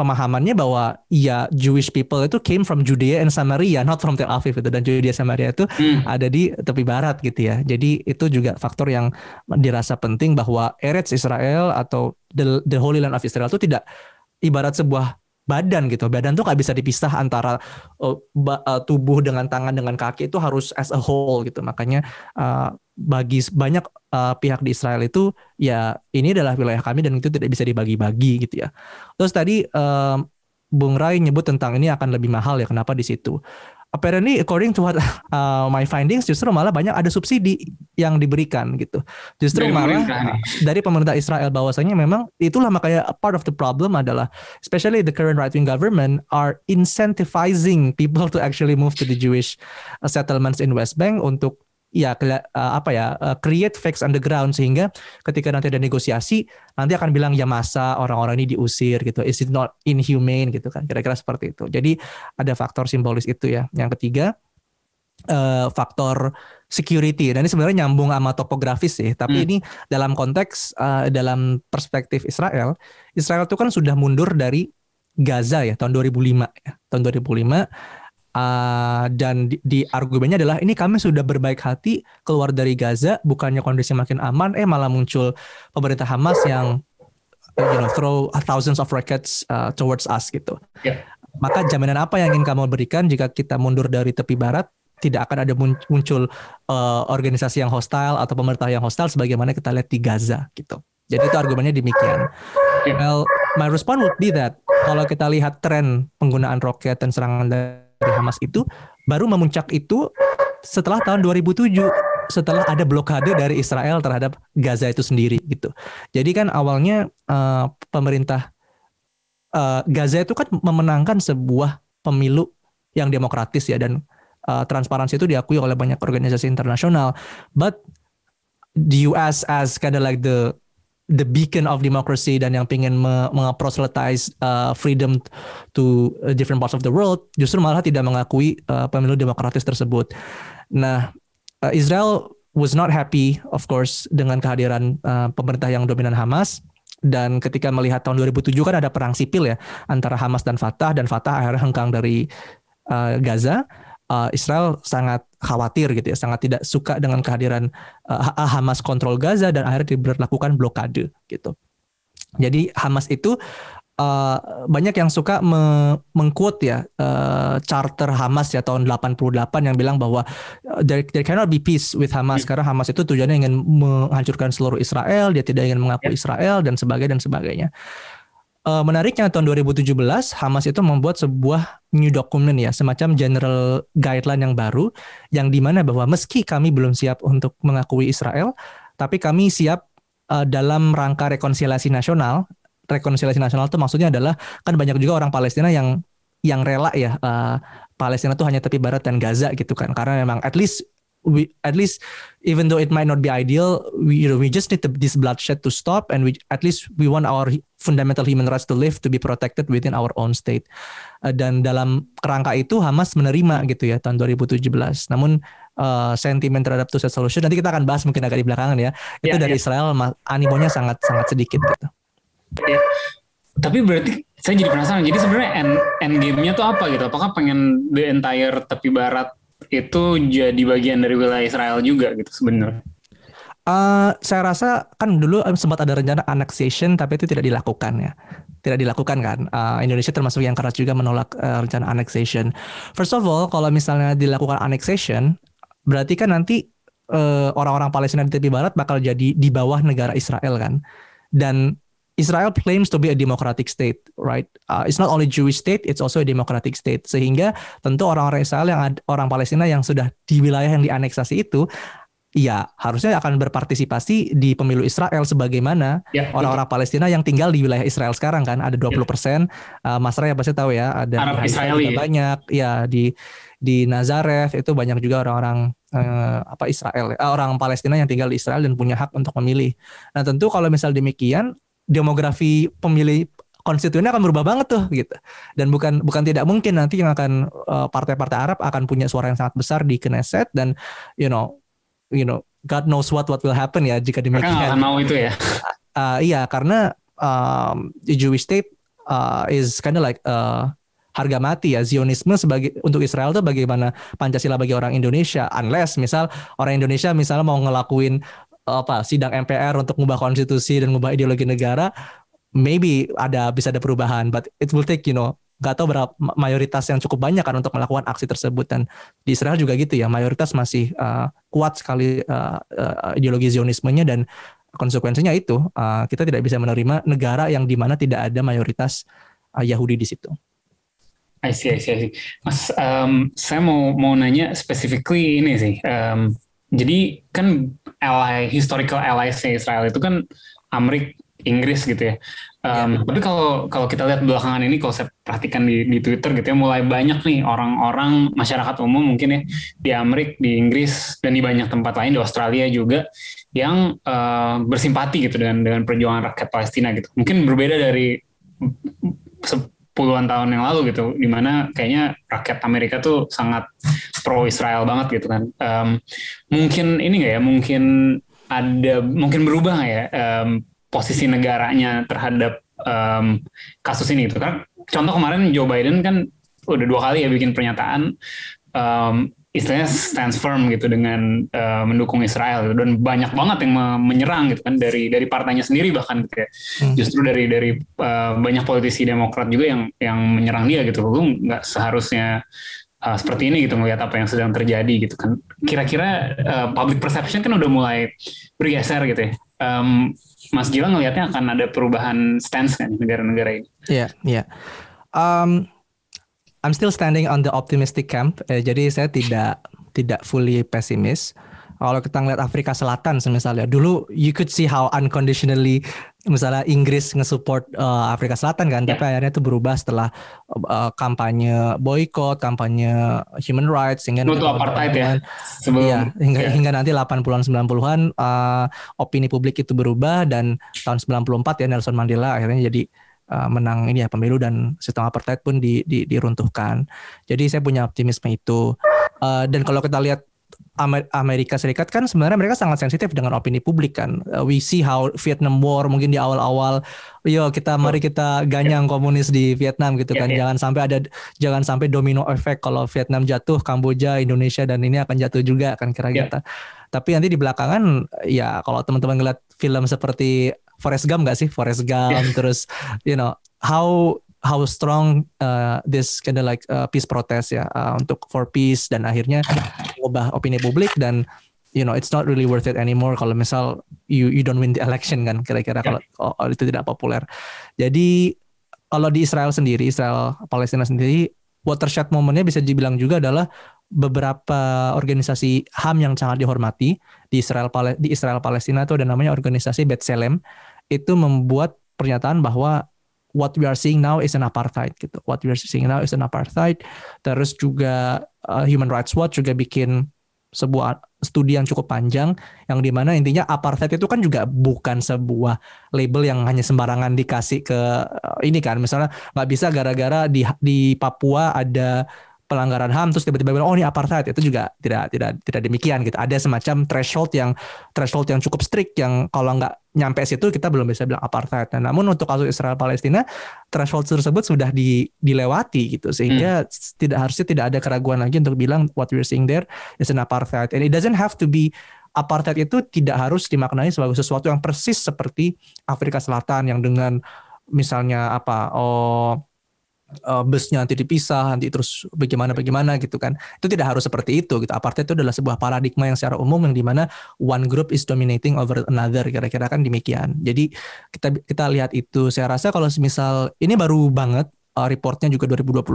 pemahamannya bahwa ya Jewish people itu came from Judea and Samaria, not from Tel Aviv itu dan Judea Samaria itu hmm. ada di tepi barat gitu ya. Jadi itu juga faktor yang dirasa penting bahwa Eretz Israel atau the, the Holy Land of Israel itu tidak ibarat sebuah badan gitu. Badan tuh gak bisa dipisah antara uh, tubuh dengan tangan dengan kaki itu harus as a whole gitu. Makanya uh, bagi banyak uh, pihak di Israel itu ya ini adalah wilayah kami dan itu tidak bisa dibagi-bagi gitu ya. Terus tadi uh, Bung Rai nyebut tentang ini akan lebih mahal ya kenapa di situ. Apparently according to what uh, my findings justru malah banyak ada subsidi yang diberikan gitu. Justru dari malah pemerintah dari pemerintah Israel bahwasanya memang itulah makanya part of the problem adalah especially the current right wing government are incentivizing people to actually move to the Jewish settlements in West Bank untuk ya apa ya uh, create facts underground sehingga ketika nanti ada negosiasi nanti akan bilang ya masa orang-orang ini diusir gitu. Is it not inhumane? gitu kan kira-kira seperti itu. Jadi ada faktor simbolis itu ya. Yang ketiga uh, faktor security. Dan ini sebenarnya nyambung sama topografis sih tapi hmm. ini dalam konteks uh, dalam perspektif Israel Israel itu kan sudah mundur dari Gaza ya tahun 2005 ya. Tahun 2005 Uh, dan di, di argumennya adalah ini kami sudah berbaik hati keluar dari Gaza bukannya kondisi makin aman eh malah muncul pemerintah Hamas yang you know throw thousands of rockets uh, towards us gitu. Yeah. Maka jaminan apa yang ingin kamu berikan jika kita mundur dari tepi barat tidak akan ada muncul uh, organisasi yang hostile atau pemerintah yang hostile sebagaimana kita lihat di Gaza gitu. Jadi itu argumennya demikian. Yeah. Well, my response would be that kalau kita lihat tren penggunaan roket dan serangan dari dari Hamas itu baru memuncak itu setelah tahun 2007 setelah ada blokade dari Israel terhadap Gaza itu sendiri gitu. Jadi kan awalnya uh, pemerintah uh, Gaza itu kan memenangkan sebuah pemilu yang demokratis ya dan uh, transparansi itu diakui oleh banyak organisasi internasional. But the US as kind of like the the beacon of democracy dan yang pengen mengaproselytize uh, freedom to different parts of the world justru malah tidak mengakui uh, pemilu demokratis tersebut. Nah, uh, Israel was not happy of course dengan kehadiran uh, pemerintah yang dominan Hamas dan ketika melihat tahun 2007 kan ada perang sipil ya antara Hamas dan Fatah dan Fatah akhirnya hengkang dari uh, Gaza uh, Israel sangat khawatir gitu ya, sangat tidak suka dengan kehadiran uh, Hamas kontrol Gaza dan akhirnya diberlakukan blokade gitu. Jadi Hamas itu uh, banyak yang suka me mengquote ya uh, charter Hamas ya tahun 88 yang bilang bahwa there, there cannot be peace with Hamas karena Hamas itu tujuannya ingin menghancurkan seluruh Israel, dia tidak ingin mengakui Israel dan sebagainya dan sebagainya uh, menariknya tahun 2017 Hamas itu membuat sebuah new document ya, semacam general guideline yang baru yang di mana bahwa meski kami belum siap untuk mengakui Israel, tapi kami siap uh, dalam rangka rekonsiliasi nasional. Rekonsiliasi nasional itu maksudnya adalah kan banyak juga orang Palestina yang yang rela ya uh, Palestina itu hanya tepi barat dan Gaza gitu kan karena memang at least we at least even though it might not be ideal we you know we just need to, this bloodshed to stop and we at least we want our fundamental human rights to live to be protected within our own state uh, dan dalam kerangka itu Hamas menerima gitu ya tahun 2017 namun uh, sentimen terhadap two state solution nanti kita akan bahas mungkin agak di belakangan ya itu yeah, dari yeah. Israel animonya sangat sangat sedikit gitu yeah. tapi berarti saya jadi penasaran jadi sebenarnya end, end game-nya tuh apa gitu apakah pengen the entire tepi barat itu jadi bagian dari wilayah Israel juga gitu sebenarnya. Uh, saya rasa kan dulu sempat ada rencana annexation tapi itu tidak dilakukan ya. Tidak dilakukan kan. Uh, Indonesia termasuk yang keras juga menolak uh, rencana annexation. First of all kalau misalnya dilakukan annexation berarti kan nanti orang-orang uh, Palestina di tepi barat bakal jadi di bawah negara Israel kan. Dan Israel claims to be a democratic state, right? Uh, it's not only Jewish state, it's also a democratic state. Sehingga tentu orang-orang Israel yang orang Palestina yang sudah di wilayah yang dianeksasi itu ya harusnya akan berpartisipasi di pemilu Israel sebagaimana ya, orang-orang Palestina yang tinggal di wilayah Israel sekarang kan ada 20 ya. persen. Uh, Mas Ray pasti tahu ya ada Arab Israeli banyak ya di di Nazareth itu banyak juga orang-orang uh, apa Israel uh, orang Palestina yang tinggal di Israel dan punya hak untuk memilih. Nah tentu kalau misal demikian demografi pemilih konstituennya akan berubah banget tuh gitu. Dan bukan bukan tidak mungkin nanti yang akan eh, partai-partai Arab akan punya suara yang sangat besar di Knesset dan you know you know God knows what what will happen ya jika demikian. Mereka mau itu ya. Uh, iya karena um, the Jewish state uh, is kind of like uh, harga mati ya Zionisme sebagai untuk Israel tuh bagaimana Pancasila bagi orang Indonesia unless misal orang Indonesia misalnya mau ngelakuin apa sidang MPR untuk mengubah konstitusi dan mengubah ideologi negara maybe ada bisa ada perubahan but it will take you know nggak tahu berapa mayoritas yang cukup banyak kan untuk melakukan aksi tersebut dan di Israel juga gitu ya mayoritas masih uh, kuat sekali uh, uh, ideologi Zionismenya dan konsekuensinya itu uh, kita tidak bisa menerima negara yang di mana tidak ada mayoritas uh, Yahudi di situ. I see, I see, I see. Mas, um, saya mau mau nanya specifically ini sih. Um, jadi kan ally historical allies Israel itu kan Amerika Inggris gitu ya. Um, ya. Tapi kalau kalau kita lihat belakangan ini, kalau saya perhatikan di, di Twitter gitu ya, mulai banyak nih orang-orang masyarakat umum mungkin ya di Amerika, di Inggris dan di banyak tempat lain di Australia juga yang uh, bersimpati gitu dengan dengan perjuangan rakyat Palestina gitu. Mungkin berbeda dari puluhan tahun yang lalu gitu, di mana kayaknya rakyat Amerika tuh sangat pro Israel banget gitu kan. Um, mungkin ini nggak ya, mungkin ada, mungkin berubah nggak ya um, posisi negaranya terhadap um, kasus ini gitu kan. Contoh kemarin Joe Biden kan udah dua kali ya bikin pernyataan um, istilahnya stands firm gitu dengan uh, mendukung Israel gitu. dan banyak banget yang menyerang gitu kan dari dari partainya sendiri bahkan gitu ya hmm. justru dari dari uh, banyak politisi Demokrat juga yang yang menyerang dia gitu lu nggak seharusnya uh, seperti ini gitu melihat apa yang sedang terjadi gitu kan kira-kira uh, public perception kan udah mulai bergeser gitu ya um, Mas Gilang ngelihatnya akan ada perubahan stance kan negara-negara ini iya yeah, iya yeah. um, I'm still standing on the optimistic camp. Eh, jadi saya tidak tidak fully pesimis. Kalau kita ngeliat Afrika Selatan misalnya, dulu you could see how unconditionally misalnya Inggris nge-support uh, Afrika Selatan kan, yeah. tapi akhirnya itu berubah setelah uh, kampanye boykot, kampanye human rights sehingga nanti apartheid ya. Sebelum, iya, hingga yeah. hingga nanti 80-an 90-an uh, opini publik itu berubah dan tahun 94 ya Nelson Mandela akhirnya jadi uh, menang ini ya pemilu dan sistem apartheid pun di, di, diruntuhkan. Jadi saya punya optimisme itu. Uh, dan kalau kita lihat Amerika Serikat kan sebenarnya mereka sangat sensitif dengan opini publik kan. Uh, we see how Vietnam War mungkin di awal-awal, yo kita mari kita ganyang komunis di Vietnam gitu kan. Jangan sampai ada jangan sampai domino effect kalau Vietnam jatuh, Kamboja, Indonesia dan ini akan jatuh juga kan kira kita. Tapi nanti di belakangan ya kalau teman-teman ngeliat film seperti Forest Gump gak sih Forest Gump yeah. terus you know how how strong uh, this kind of like uh, peace protest ya uh, untuk for peace dan akhirnya mengubah opini publik dan you know it's not really worth it anymore kalau misal you you don't win the election kan kira-kira kalau yeah. oh, itu tidak populer jadi kalau di Israel sendiri Israel Palestina sendiri watershed momennya bisa dibilang juga adalah beberapa organisasi HAM yang sangat dihormati di Israel di Israel Palestina itu ada namanya organisasi B'Tselem itu membuat pernyataan bahwa what we are seeing now is an apartheid gitu. What we are seeing now is an apartheid. Terus juga uh, Human Rights Watch juga bikin sebuah studi yang cukup panjang yang di mana intinya apartheid itu kan juga bukan sebuah label yang hanya sembarangan dikasih ke uh, ini kan misalnya nggak bisa gara-gara di di Papua ada pelanggaran HAM terus tiba-tiba bilang oh ini apartheid. Itu juga tidak tidak tidak demikian gitu. Ada semacam threshold yang threshold yang cukup strict yang kalau nggak nyampe situ kita belum bisa bilang apartheid. Nah, namun untuk kasus Israel Palestina threshold tersebut sudah di, dilewati gitu sehingga hmm. tidak harusnya tidak ada keraguan lagi untuk bilang what we're seeing there is an apartheid. And it doesn't have to be apartheid itu tidak harus dimaknai sebagai sesuatu yang persis seperti Afrika Selatan yang dengan misalnya apa oh uh, busnya nanti dipisah, nanti terus bagaimana bagaimana gitu kan. Itu tidak harus seperti itu gitu. Apartheid itu adalah sebuah paradigma yang secara umum yang di mana one group is dominating over another kira-kira kan demikian. Jadi kita kita lihat itu. Saya rasa kalau misal ini baru banget uh, reportnya juga 2021.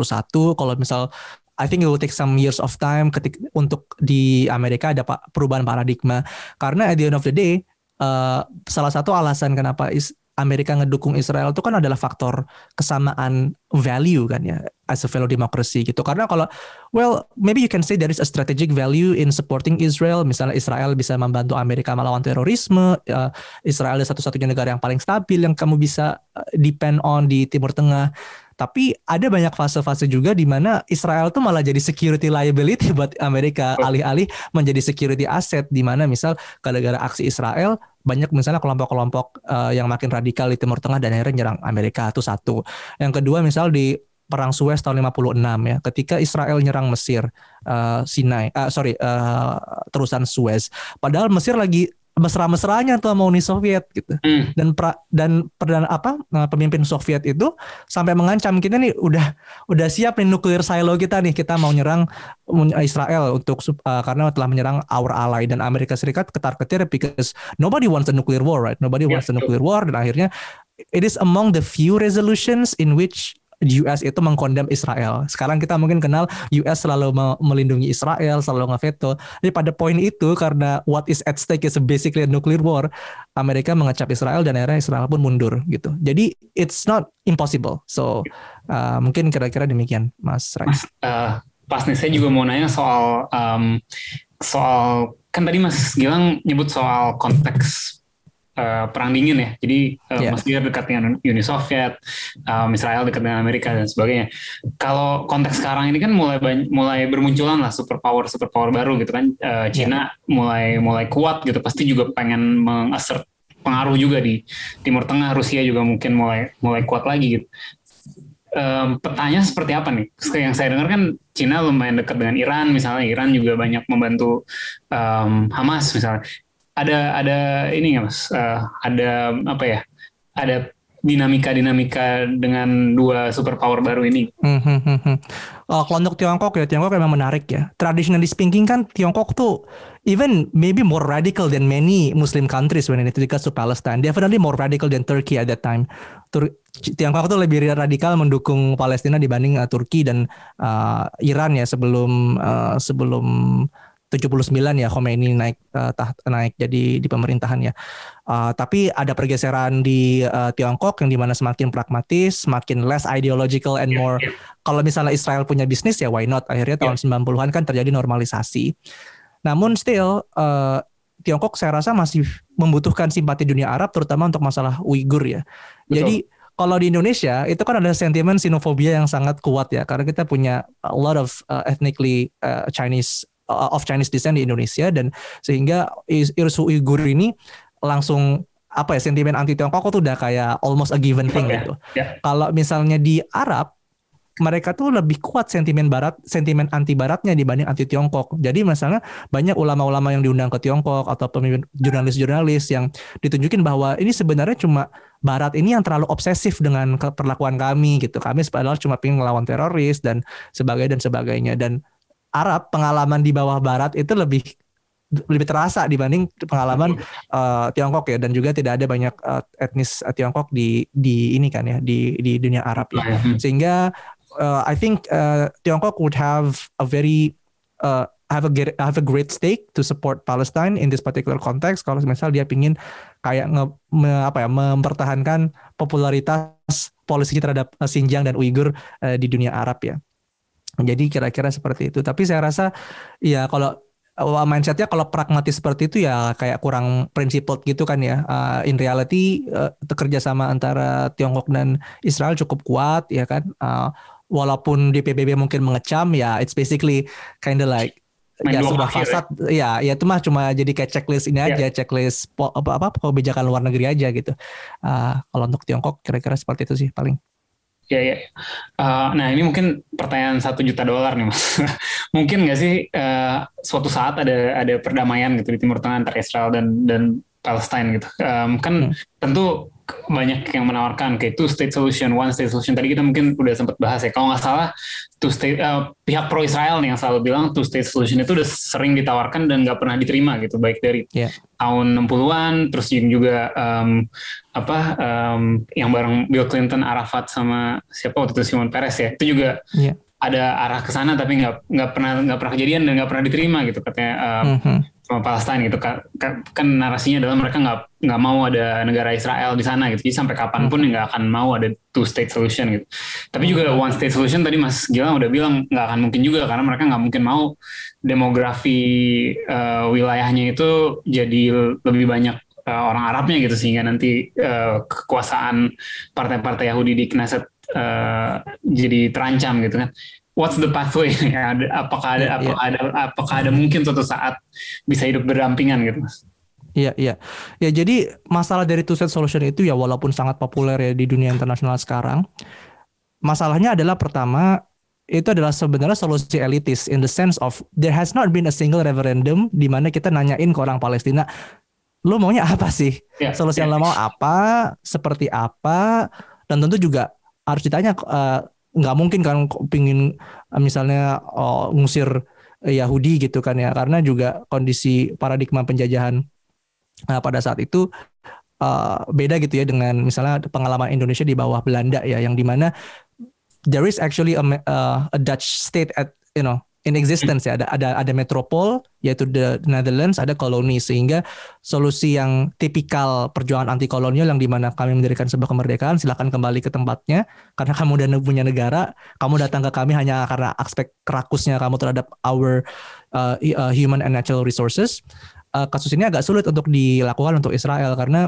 Kalau misal I think it will take some years of time ketik untuk di Amerika ada perubahan paradigma karena at the end of the day uh, salah satu alasan kenapa is Amerika ngedukung Israel itu kan adalah faktor kesamaan value kan ya as a fellow democracy gitu. Karena kalau well maybe you can say there is a strategic value in supporting Israel. Misalnya Israel bisa membantu Amerika melawan terorisme uh, Israel adalah satu-satunya negara yang paling stabil yang kamu bisa uh, depend on di Timur Tengah tapi ada banyak fase-fase juga di mana Israel tuh malah jadi security liability buat Amerika. Alih-alih menjadi security asset di mana misal gara-gara aksi Israel banyak misalnya kelompok-kelompok uh, yang makin radikal di Timur Tengah dan akhirnya nyerang Amerika itu satu. Yang kedua misal di perang Suez tahun 56 ya ketika Israel nyerang Mesir uh, Sinai uh, sorry uh, terusan Suez. Padahal Mesir lagi mesra-mesranya tuh sama Uni Soviet gitu. Hmm. Dan pra, dan perdana apa pemimpin Soviet itu sampai mengancam kita nih udah udah siap nih nuklir silo kita nih kita mau nyerang Israel untuk uh, karena telah menyerang our ally dan Amerika Serikat ketar-ketir because nobody wants a nuclear war right. Nobody wants yeah, a nuclear war dan akhirnya it is among the few resolutions in which US itu mengkondem Israel. Sekarang kita mungkin kenal US selalu melindungi Israel, selalu ngeveto. Jadi pada poin itu karena what is at stake is basically a nuclear war, Amerika mengecap Israel dan akhirnya Israel pun mundur gitu. Jadi it's not impossible. So uh, mungkin kira-kira demikian, Mas Rai. Mas, uh, pas nih saya juga mau nanya soal um, soal kan tadi Mas Gilang nyebut soal konteks uh, perang dingin ya. Jadi uh, yeah. Mesir dekat dengan Uni Soviet, um, Israel dekat dengan Amerika dan sebagainya. Kalau konteks sekarang ini kan mulai mulai bermunculan lah superpower superpower baru gitu kan. Uh, Cina yeah. mulai mulai kuat gitu. Pasti juga pengen mengassert pengaruh juga di Timur Tengah. Rusia juga mungkin mulai mulai kuat lagi gitu. um, petanya seperti apa nih? Yang saya dengar kan Cina lumayan dekat dengan Iran, misalnya Iran juga banyak membantu um, Hamas misalnya. Ada ada ini nggak mas? Uh, ada apa ya? Ada dinamika-dinamika dengan dua superpower baru ini. Hmm, hmm. Uh, untuk Tiongkok ya, Tiongkok memang menarik ya. Traditionally speaking kan Tiongkok tuh even maybe more radical than many Muslim countries when it comes to Palestine. Definitely more radical than Turkey at that time. Tur Tiongkok tuh lebih radikal mendukung Palestina dibanding uh, Turki dan uh, Iran ya sebelum uh, sebelum 79 ya Khomeini naik uh, taht, naik jadi di pemerintahan ya. Uh, tapi ada pergeseran di uh, Tiongkok yang di mana semakin pragmatis, semakin less ideological and more. Yeah, yeah. Kalau misalnya Israel punya bisnis ya why not? Akhirnya tahun yeah. 90-an kan terjadi normalisasi. Namun still uh, Tiongkok saya rasa masih membutuhkan simpati dunia Arab terutama untuk masalah Uighur ya. Betul. Jadi kalau di Indonesia itu kan ada sentimen sinofobia yang sangat kuat ya karena kita punya a lot of uh, ethnically uh, Chinese uh, of Chinese descent di Indonesia dan sehingga isu Uyghur ini langsung apa ya sentimen anti Tiongkok itu udah kayak almost a given thing okay. gitu. Yeah. Kalau misalnya di Arab mereka tuh lebih kuat sentimen barat, sentimen anti baratnya dibanding anti Tiongkok. Jadi misalnya banyak ulama-ulama yang diundang ke Tiongkok atau pemimpin jurnalis-jurnalis yang ditunjukin bahwa ini sebenarnya cuma barat ini yang terlalu obsesif dengan perlakuan kami gitu. Kami padahal cuma pengen ngelawan teroris dan sebagainya dan sebagainya dan Arab pengalaman di bawah Barat itu lebih lebih terasa dibanding pengalaman uh, Tiongkok ya dan juga tidak ada banyak uh, etnis uh, Tiongkok di di ini kan ya di di dunia Arab ya iya. sehingga uh, I think uh, Tiongkok would have a very uh, have a have a great stake to support Palestine in this particular context kalau misal dia pingin kayak nge, me, apa ya mempertahankan popularitas polisinya terhadap uh, Xinjiang dan Uighur uh, di dunia Arab ya. Jadi kira-kira seperti itu. Tapi saya rasa ya kalau uh, mindsetnya kalau pragmatis seperti itu ya kayak kurang principled gitu kan ya. Uh, in reality uh, kerjasama antara Tiongkok dan Israel cukup kuat ya kan. Uh, walaupun di PBB mungkin mengecam ya it's basically kind of like Main ya sudah ya. fasad ya. ya itu mah cuma jadi kayak checklist ini yeah. aja checklist apa apa kebijakan luar negeri aja gitu uh, kalau untuk Tiongkok kira-kira seperti itu sih paling Ya, ya. Uh, nah ini mungkin pertanyaan satu juta dolar nih mas. mungkin nggak sih uh, suatu saat ada ada perdamaian gitu di Timur Tengah antara Israel dan dan Palestine gitu. Um, kan hmm. tentu banyak yang menawarkan kayak two state solution, one state solution. Tadi kita mungkin udah sempat bahas ya. Kalau nggak salah, two state uh, pihak pro Israel nih yang selalu bilang two state solution itu udah sering ditawarkan dan nggak pernah diterima gitu, baik dari yeah. tahun 60-an, terus juga um, apa um, yang bareng Bill Clinton, Arafat sama siapa waktu itu Simon Peres ya. Itu juga yeah. ada arah ke sana tapi nggak nggak pernah nggak pernah kejadian dan nggak pernah diterima gitu katanya. Um, mm -hmm sama Palestina gitu kan, kan narasinya adalah mereka nggak nggak mau ada negara Israel di sana gitu jadi sampai kapan pun hmm. nggak akan mau ada two state solution gitu tapi juga hmm. one state solution tadi Mas Gilang udah bilang nggak akan mungkin juga karena mereka nggak mungkin mau demografi uh, wilayahnya itu jadi lebih banyak uh, orang Arabnya gitu sehingga nanti uh, kekuasaan partai-partai Yahudi di Knesset uh, jadi terancam gitu kan what's the pathway? apakah ada, yeah, apakah yeah. ada, apakah ada mungkin suatu saat bisa hidup berdampingan gitu, mas? Iya, iya. Ya, jadi masalah dari two state solution itu ya walaupun sangat populer ya di dunia internasional sekarang, masalahnya adalah pertama itu adalah sebenarnya solusi elitis in the sense of there has not been a single referendum di mana kita nanyain ke orang Palestina, lu maunya apa sih? Yeah, solusi yeah. yang lo mau apa? Seperti apa? Dan tentu juga harus ditanya uh, nggak mungkin kan pingin eh, misalnya oh, ngusir Yahudi gitu kan ya. Karena juga kondisi paradigma penjajahan nah, pada saat itu uh, beda gitu ya dengan misalnya pengalaman Indonesia di bawah Belanda ya yang di mana there is actually a, uh, a Dutch state at you know in existence ya. Ada ada ada metropol yaitu the Netherlands ada koloni. Sehingga solusi yang tipikal perjuangan anti kolonial yang di mana kami mendirikan sebuah kemerdekaan silakan kembali ke tempatnya. Karena kamu udah punya negara kamu datang ke kami hanya karena aspek kerakusnya kamu terhadap our uh, uh, human and natural resources. Uh, kasus ini agak sulit untuk dilakukan untuk Israel karena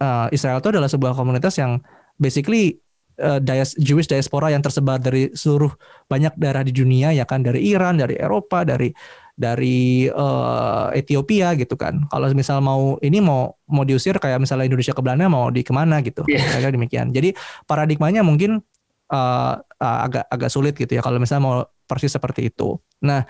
uh, Israel itu adalah sebuah komunitas yang basically uh, dias Jewish diaspora yang tersebar dari seluruh banyak daerah di dunia ya kan dari Iran, dari Eropa, dari dari uh, Ethiopia gitu kan. Kalau misal mau ini mau mau diusir kayak misalnya Indonesia ke Belanda mau di ke mana gitu. Yeah. Kayak demikian. Jadi paradigmanya mungkin uh, uh, agak agak sulit gitu ya kalau misalnya mau persis seperti itu. Nah,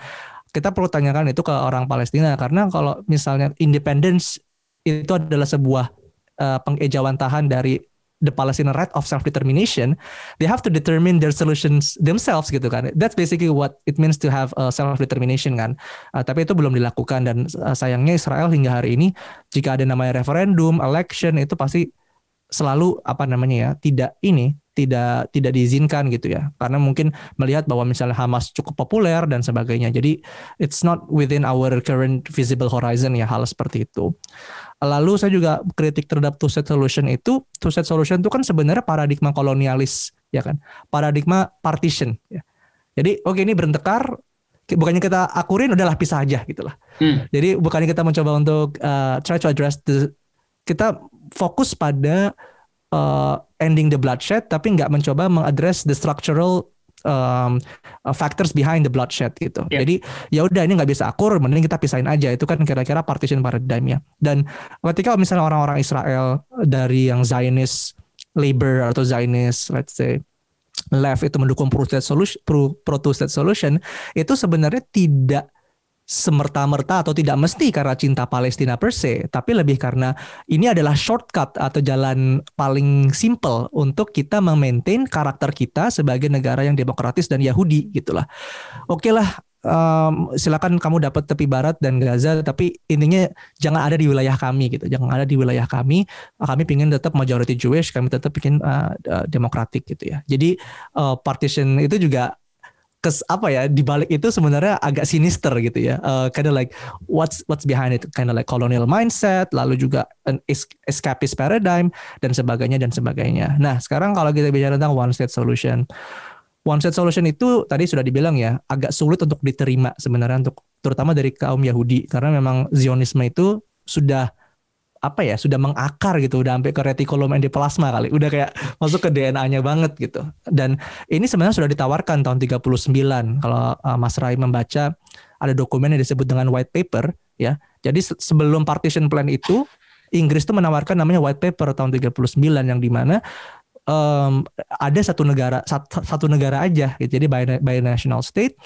kita perlu tanyakan itu ke orang Palestina karena kalau misalnya independence itu adalah sebuah uh, pengejawantahan dari the Palestinian right of self determination, they have to determine their solutions themselves gitu kan. That's basically what it means to have a self determination kan. Uh, tapi itu belum dilakukan dan uh, sayangnya Israel hingga hari ini jika ada namanya referendum, election itu pasti selalu apa namanya ya tidak ini tidak tidak diizinkan gitu ya karena mungkin melihat bahwa misalnya Hamas cukup populer dan sebagainya jadi it's not within our current visible horizon ya hal seperti itu lalu saya juga kritik terhadap two state solution itu two state solution itu kan sebenarnya paradigma kolonialis ya kan? Paradigma partition ya. Jadi oke okay, ini berentekar bukannya kita akurin udahlah pisah aja gitulah. Hmm. jadi bukannya kita mencoba untuk uh, try to address the kita fokus pada uh, ending the bloodshed tapi nggak mencoba mengadres the structural um, uh, factors behind the bloodshed gitu. Yeah. Jadi ya udah ini nggak bisa akur, mending kita pisahin aja. Itu kan kira-kira partition paradigm ya. Dan ketika misalnya orang-orang Israel dari yang Zionist labor atau Zionist let's say left itu mendukung pro-state solution, pro-state solution itu sebenarnya tidak semerta-merta atau tidak mesti karena cinta Palestina per se, tapi lebih karena ini adalah shortcut atau jalan paling simple untuk kita memaintain karakter kita sebagai negara yang demokratis dan Yahudi gitulah. Oke lah, um, silakan kamu dapat tepi barat dan Gaza, tapi intinya jangan ada di wilayah kami gitu, jangan ada di wilayah kami. Kami ingin tetap majority Jewish, kami tetap ingin uh, uh, demokratik gitu ya. Jadi uh, partition itu juga kes apa ya di balik itu sebenarnya agak sinister gitu ya. Uh, kind of like what's what's behind it kind of like colonial mindset, lalu juga an escapist paradigm dan sebagainya dan sebagainya. Nah, sekarang kalau kita bicara tentang one state solution. One state solution itu tadi sudah dibilang ya, agak sulit untuk diterima sebenarnya untuk terutama dari kaum Yahudi karena memang Zionisme itu sudah apa ya sudah mengakar gitu udah sampai ke retikulum endoplasma kali. Udah kayak masuk ke DNA-nya banget gitu. Dan ini sebenarnya sudah ditawarkan tahun 39 kalau uh, Mas Rai membaca ada dokumen yang disebut dengan white paper ya. Jadi sebelum partition plan itu Inggris tuh menawarkan namanya white paper tahun 39 yang di mana um, ada satu negara satu, satu negara aja gitu. Jadi by, by national state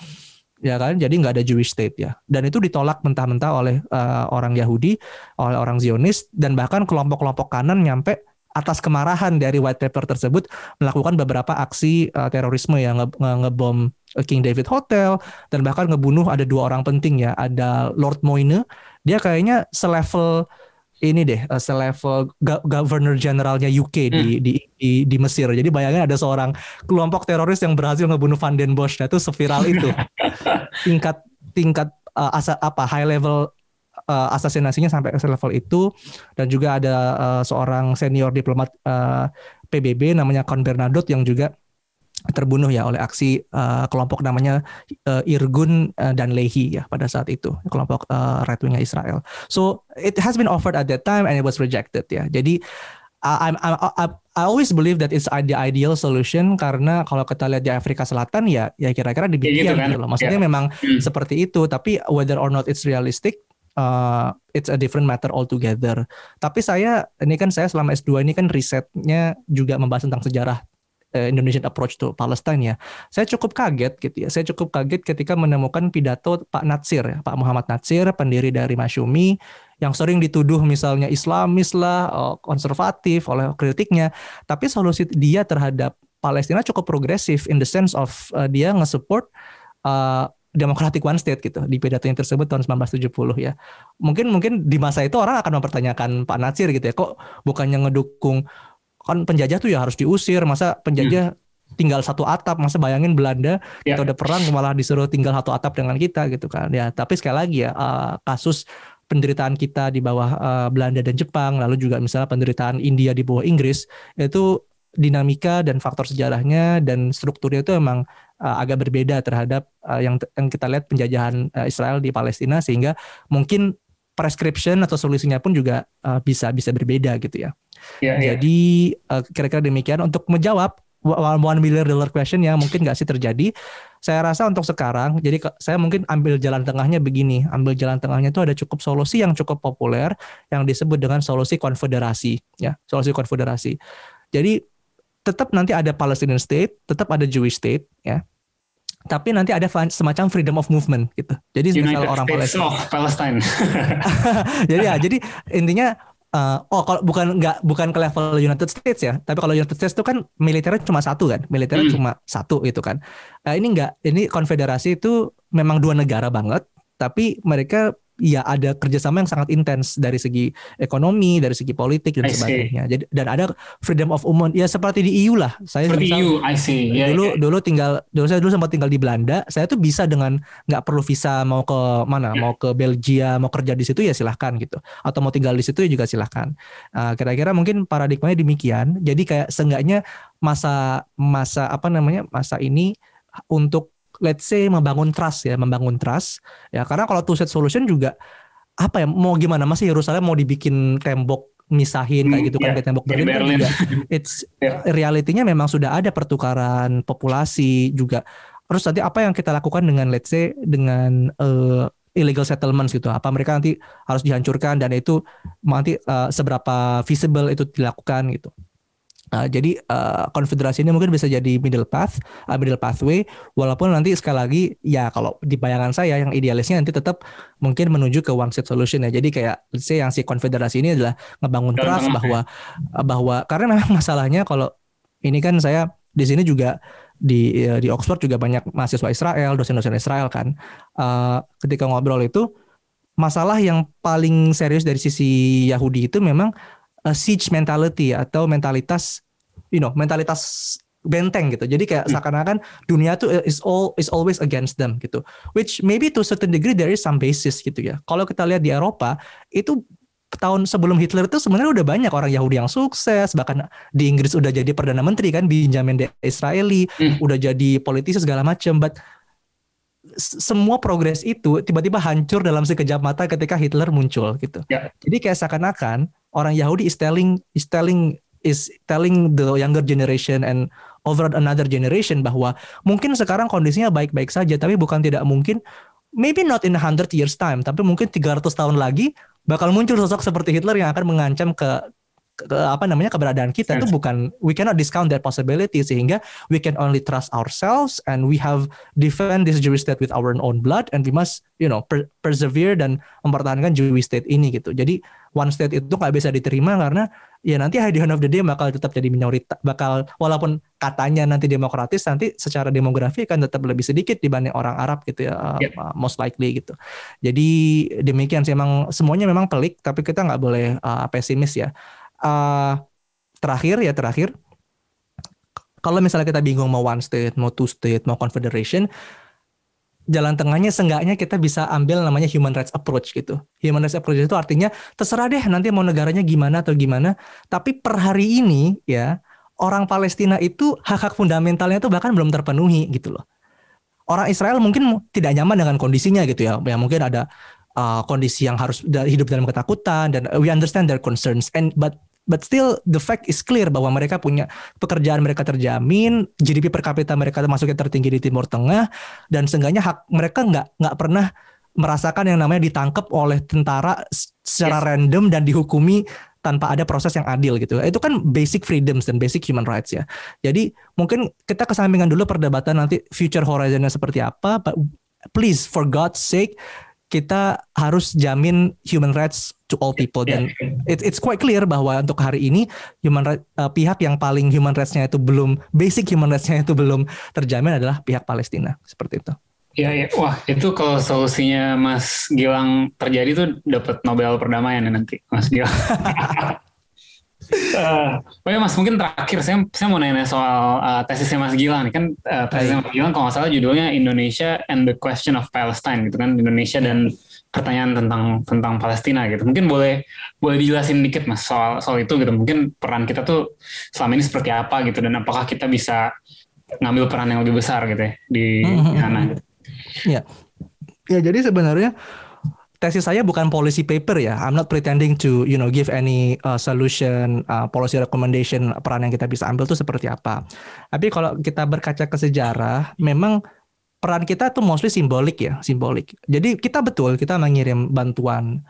ya kan? Jadi nggak ada Jewish state ya. Dan itu ditolak mentah-mentah oleh uh, orang Yahudi oleh orang Zionis dan bahkan kelompok-kelompok kanan nyampe atas kemarahan dari white paper tersebut melakukan beberapa aksi uh, terorisme yang nge ngebom King David Hotel dan bahkan ngebunuh ada dua orang penting ya. Ada Lord Moine dia kayaknya selevel ini deh uh, selevel governor generalnya UK hmm. di, di di di Mesir. Jadi bayangin ada seorang kelompok teroris yang berhasil ngebunuh Van den Bosch. Nah, itu seviral itu. tingkat tingkat uh, asa apa high level uh, asasinasinya sampai ke level itu dan juga ada uh, seorang senior diplomat uh, PBB namanya Con Bernadotte yang juga terbunuh ya oleh aksi uh, kelompok namanya uh, Irgun uh, dan Lehi ya pada saat itu kelompok uh, right wingnya Israel. So it has been offered at that time and it was rejected ya. Jadi I, I, I, I always believe that it's the ideal solution karena kalau kita lihat di Afrika Selatan ya ya kira-kira demikian ya gitu, kan? gitu loh. Maksudnya yeah. memang hmm. seperti itu tapi whether or not it's realistic uh, it's a different matter altogether. Tapi saya ini kan saya selama S2 ini kan risetnya juga membahas tentang sejarah Indonesian approach to Palestine ya. Saya cukup kaget gitu ya. Saya cukup kaget ketika menemukan pidato Pak Natsir ya, Pak Muhammad Natsir, pendiri dari Masyumi yang sering dituduh misalnya Islamis lah, eh, konservatif oleh kritiknya, tapi solusi dia terhadap Palestina cukup progresif in the sense of uh, dia nge-support uh, democratic one state gitu di pidatonya tersebut tahun 1970 ya. Mungkin mungkin di masa itu orang akan mempertanyakan Pak Natsir gitu ya, kok bukannya ngedukung kan penjajah tuh ya harus diusir masa penjajah hmm. tinggal satu atap masa bayangin Belanda ya. kita udah perang malah disuruh tinggal satu atap dengan kita gitu kan ya tapi sekali lagi ya uh, kasus penderitaan kita di bawah uh, Belanda dan Jepang lalu juga misalnya penderitaan India di bawah Inggris itu dinamika dan faktor sejarahnya dan strukturnya itu emang uh, agak berbeda terhadap uh, yang yang kita lihat penjajahan uh, Israel di Palestina sehingga mungkin prescription atau solusinya pun juga uh, bisa bisa berbeda gitu ya. Yeah, iya. Jadi yeah. uh, kira-kira demikian untuk menjawab one million dollar question yang mungkin nggak sih terjadi. Saya rasa untuk sekarang, jadi saya mungkin ambil jalan tengahnya begini. Ambil jalan tengahnya itu ada cukup solusi yang cukup populer yang disebut dengan solusi konfederasi, ya, solusi konfederasi. Jadi tetap nanti ada Palestinian state, tetap ada Jewish state, ya. Tapi nanti ada semacam freedom of movement gitu. Jadi United misal orang Palestina. Palestine. jadi ya, jadi intinya uh, oh kalau bukan nggak bukan ke level United States ya, tapi kalau United States itu kan militernya cuma satu kan, militernya hmm. cuma satu gitu kan. Uh, ini nggak, ini konfederasi itu memang dua negara banget, tapi mereka ya ada kerjasama yang sangat intens dari segi ekonomi, dari segi politik dan sebagainya. Jadi dan ada freedom of movement ya seperti di EU lah. Saya seperti misal, EU, I see. Yeah, dulu yeah. dulu tinggal dulu saya dulu sempat tinggal di Belanda. Saya tuh bisa dengan nggak perlu visa mau ke mana, yeah. mau ke Belgia, mau kerja di situ ya silahkan gitu. Atau mau tinggal di situ ya juga silahkan. Uh, kira-kira mungkin paradigmanya demikian. Jadi kayak seenggaknya masa masa apa namanya masa ini untuk let's say membangun trust ya, membangun trust. Ya karena kalau two state solution juga apa ya mau gimana masih Yerusalem mau dibikin tembok misahin kayak hmm, gitu kan yeah, kayak tembok Berlin, Berlin. juga. It's yeah. realitinya memang sudah ada pertukaran populasi juga. Terus nanti apa yang kita lakukan dengan let's say dengan uh, illegal settlements gitu? Apa mereka nanti harus dihancurkan dan itu nanti uh, seberapa visible itu dilakukan gitu Uh, jadi uh, konfederasi ini mungkin bisa jadi middle path, uh, middle pathway. Walaupun nanti sekali lagi ya kalau di bayangan saya yang idealisnya nanti tetap mungkin menuju ke one state solution ya. Jadi kayak let's say yang si konfederasi ini adalah ngebangun trust bahwa uh, bahwa karena memang masalahnya kalau ini kan saya di sini juga di di Oxford juga banyak mahasiswa Israel, dosen-dosen Israel kan. Uh, ketika ngobrol itu masalah yang paling serius dari sisi Yahudi itu memang uh, siege mentality atau mentalitas you know mentalitas benteng gitu. Jadi kayak hmm. seakan-akan dunia tuh is all is always against them gitu. Which maybe to a certain degree there is some basis gitu ya. Kalau kita lihat di Eropa itu tahun sebelum Hitler itu sebenarnya udah banyak orang Yahudi yang sukses bahkan di Inggris udah jadi perdana menteri kan Benjamin Disraeli hmm. udah jadi politisi segala macam but semua progres itu tiba-tiba hancur dalam sekejap mata ketika Hitler muncul gitu. Yeah. Jadi kayak seakan-akan orang Yahudi is telling is telling is telling the younger generation and over another generation bahwa mungkin sekarang kondisinya baik-baik saja tapi bukan tidak mungkin maybe not in a hundred years time tapi mungkin 300 tahun lagi bakal muncul sosok seperti Hitler yang akan mengancam ke ke, apa namanya keberadaan kita yes. itu bukan we cannot discount that possibility sehingga we can only trust ourselves and we have defend this Jewish state with our own blood and we must you know per persevere dan mempertahankan Jewish state ini gitu. Jadi one state itu nggak bisa diterima karena ya nanti at the end of the day bakal tetap jadi minoritas bakal walaupun katanya nanti demokratis nanti secara demografi kan tetap lebih sedikit dibanding orang Arab gitu ya yeah. uh, most likely gitu. Jadi demikian sih emang semuanya memang pelik tapi kita nggak boleh uh, pesimis ya uh, terakhir ya terakhir kalau misalnya kita bingung mau one state, mau two state, mau confederation, jalan tengahnya seenggaknya kita bisa ambil namanya human rights approach gitu. Human rights approach itu artinya terserah deh nanti mau negaranya gimana atau gimana, tapi per hari ini ya orang Palestina itu hak-hak fundamentalnya itu bahkan belum terpenuhi gitu loh. Orang Israel mungkin tidak nyaman dengan kondisinya gitu ya. Ya mungkin ada uh, kondisi yang harus hidup dalam ketakutan dan we understand their concerns and but but still the fact is clear bahwa mereka punya pekerjaan mereka terjamin, GDP per kapita mereka termasuk yang tertinggi di Timur Tengah dan seenggaknya hak mereka nggak nggak pernah merasakan yang namanya ditangkap oleh tentara secara yes. random dan dihukumi tanpa ada proses yang adil gitu. Itu kan basic freedoms dan basic human rights ya. Jadi mungkin kita kesampingan dulu perdebatan nanti future horizonnya seperti apa, but please for God's sake kita harus jamin human rights to all people dan it, it's quite clear bahwa untuk hari ini human right, uh, pihak yang paling human rights-nya itu belum basic human rights-nya itu belum terjamin adalah pihak Palestina seperti itu. Ya, ya, wah itu kalau solusinya Mas Gilang terjadi tuh dapat Nobel perdamaian ya nanti Mas Gilang. uh, oh ya Mas mungkin terakhir saya saya mau nanya soal uh, tesisnya Mas Gilang nih kan uh, tesisnya Mas Gilang kalau nggak salah judulnya Indonesia and the Question of Palestine gitu kan Indonesia dan pertanyaan tentang tentang Palestina gitu mungkin boleh boleh dijelasin dikit Mas soal soal itu gitu mungkin peran kita tuh selama ini seperti apa gitu dan apakah kita bisa ngambil peran yang lebih besar gitu ya di mm -hmm. sana gitu. Ya. Ya jadi sebenarnya tesis saya bukan policy paper ya. I'm not pretending to you know give any uh, solution, uh, policy recommendation peran yang kita bisa ambil itu seperti apa. Tapi kalau kita berkaca ke sejarah, memang peran kita tuh mostly simbolik ya, simbolik. Jadi kita betul kita mengirim bantuan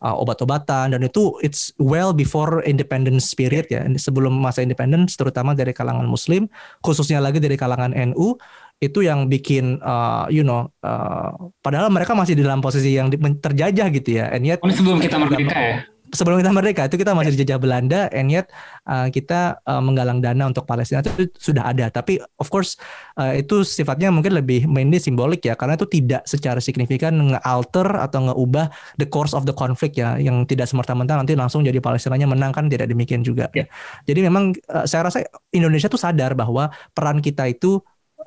uh, obat-obatan dan itu it's well before independence period ya sebelum masa independence terutama dari kalangan muslim khususnya lagi dari kalangan NU itu yang bikin uh, you know uh, padahal mereka masih di dalam posisi yang terjajah gitu ya. And yet oh, sebelum kita merdeka ya? Sebelum kita merdeka itu kita masih dijajah Belanda and yet uh, kita uh, menggalang dana untuk Palestina itu sudah ada. Tapi of course uh, itu sifatnya mungkin lebih mainly simbolik ya karena itu tidak secara signifikan nge-alter atau ngeubah the course of the conflict ya yang tidak semerta-merta nanti langsung jadi Palestinanya menang kan tidak demikian juga. Yeah. jadi memang uh, saya rasa Indonesia tuh sadar bahwa peran kita itu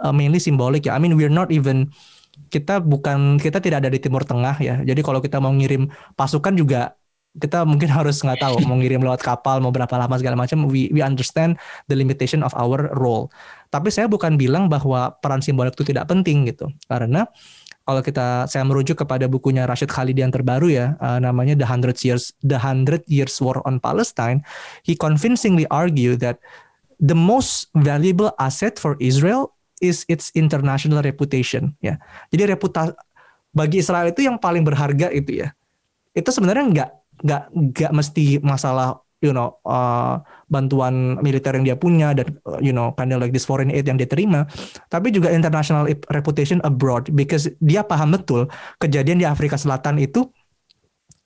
uh, mainly simbolik ya. I mean we're not even kita bukan kita tidak ada di Timur Tengah ya. Jadi kalau kita mau ngirim pasukan juga kita mungkin harus nggak tahu mau ngirim lewat kapal mau berapa lama segala macam. We we understand the limitation of our role. Tapi saya bukan bilang bahwa peran simbolik itu tidak penting gitu. Karena kalau kita saya merujuk kepada bukunya Rashid Khalid yang terbaru ya uh, namanya The Hundred Years The Hundred Years War on Palestine he convincingly argue that the most valuable asset for Israel is its international reputation ya. Jadi reputasi bagi Israel itu yang paling berharga itu ya. Itu sebenarnya nggak nggak nggak mesti masalah you know uh, bantuan militer yang dia punya dan uh, you know kind of like this foreign aid yang dia terima tapi juga international reputation abroad. Because dia paham betul kejadian di Afrika Selatan itu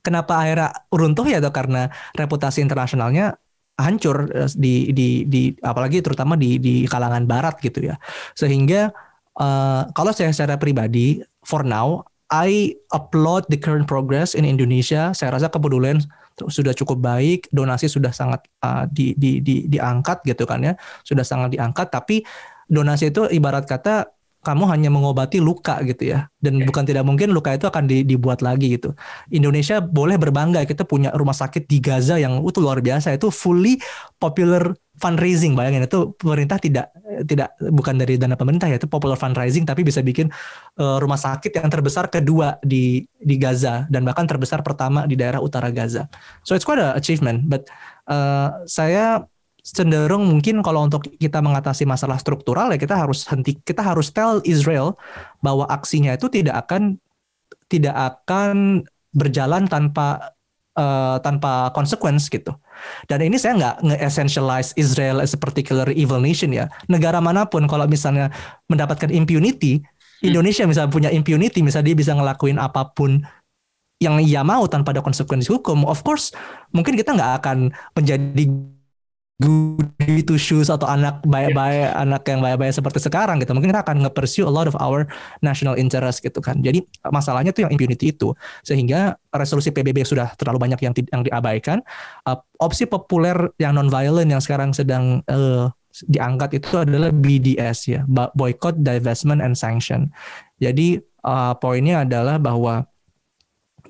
kenapa akhirnya runtuh ya atau karena reputasi internasionalnya hancur uh, di di di apalagi terutama di di kalangan barat gitu ya sehingga uh, kalau saya secara pribadi for now I upload the current progress in Indonesia. Saya rasa kepedulian sudah cukup baik, donasi sudah sangat uh, di, di, di, diangkat gitu kan ya, sudah sangat diangkat. Tapi donasi itu ibarat kata kamu hanya mengobati luka gitu ya. Dan bukan tidak mungkin luka itu akan di, dibuat lagi gitu. Indonesia boleh berbangga kita punya rumah sakit di Gaza yang itu luar biasa itu fully popular fundraising. Bayangin itu pemerintah tidak tidak bukan dari dana pemerintah ya itu popular fundraising tapi bisa bikin uh, rumah sakit yang terbesar kedua di di Gaza dan bahkan terbesar pertama di daerah utara Gaza. So it's quite a achievement but uh, saya cenderung mungkin kalau untuk kita mengatasi masalah struktural ya kita harus henti kita harus tell Israel bahwa aksinya itu tidak akan tidak akan berjalan tanpa uh, tanpa consequence gitu. Dan ini saya nggak nge-essentialize Israel as a particular evil nation ya. Negara mana pun kalau misalnya mendapatkan impunity, hmm. Indonesia misalnya punya impunity, misalnya dia bisa ngelakuin apa pun yang ia mau tanpa ada konsekuensi hukum, of course mungkin kita nggak akan menjadi goody two shoes atau anak baik-baik yeah. anak yang baik-baik seperti sekarang gitu. Mungkin kita akan nge-pursue a lot of our national interest gitu kan. Jadi masalahnya tuh yang impunity itu. Sehingga resolusi PBB sudah terlalu banyak yang yang diabaikan. Uh, opsi populer yang non violent yang sekarang sedang uh, diangkat itu adalah BDS ya. Boycott divestment and sanction. Jadi uh, poinnya adalah bahwa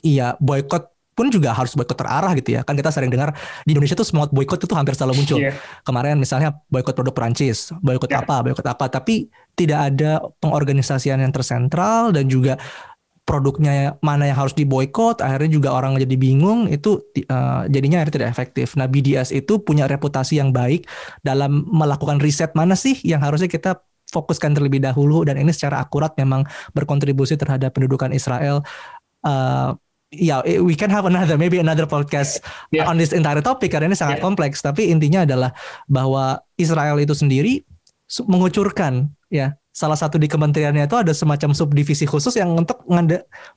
iya boycott pun juga harus boykot terarah gitu ya. Kan kita sering dengar di Indonesia tuh semua boykot itu hampir selalu muncul. Yeah. Kemarin misalnya boykot produk Perancis, boykot yeah. apa, boykot apa, tapi tidak ada pengorganisasian yang tersentral dan juga produknya mana yang harus diboykot akhirnya juga orang jadi bingung itu uh, jadinya akhirnya tidak efektif. Nah BDS itu punya reputasi yang baik dalam melakukan riset mana sih yang harusnya kita fokuskan terlebih dahulu dan ini secara akurat memang berkontribusi terhadap pendudukan Israel uh, ya yeah, we can have another maybe another podcast yeah. on this entire topic karena ini sangat yeah. kompleks tapi intinya adalah bahwa Israel itu sendiri mengucurkan ya salah satu di kementeriannya itu ada semacam subdivisi khusus yang untuk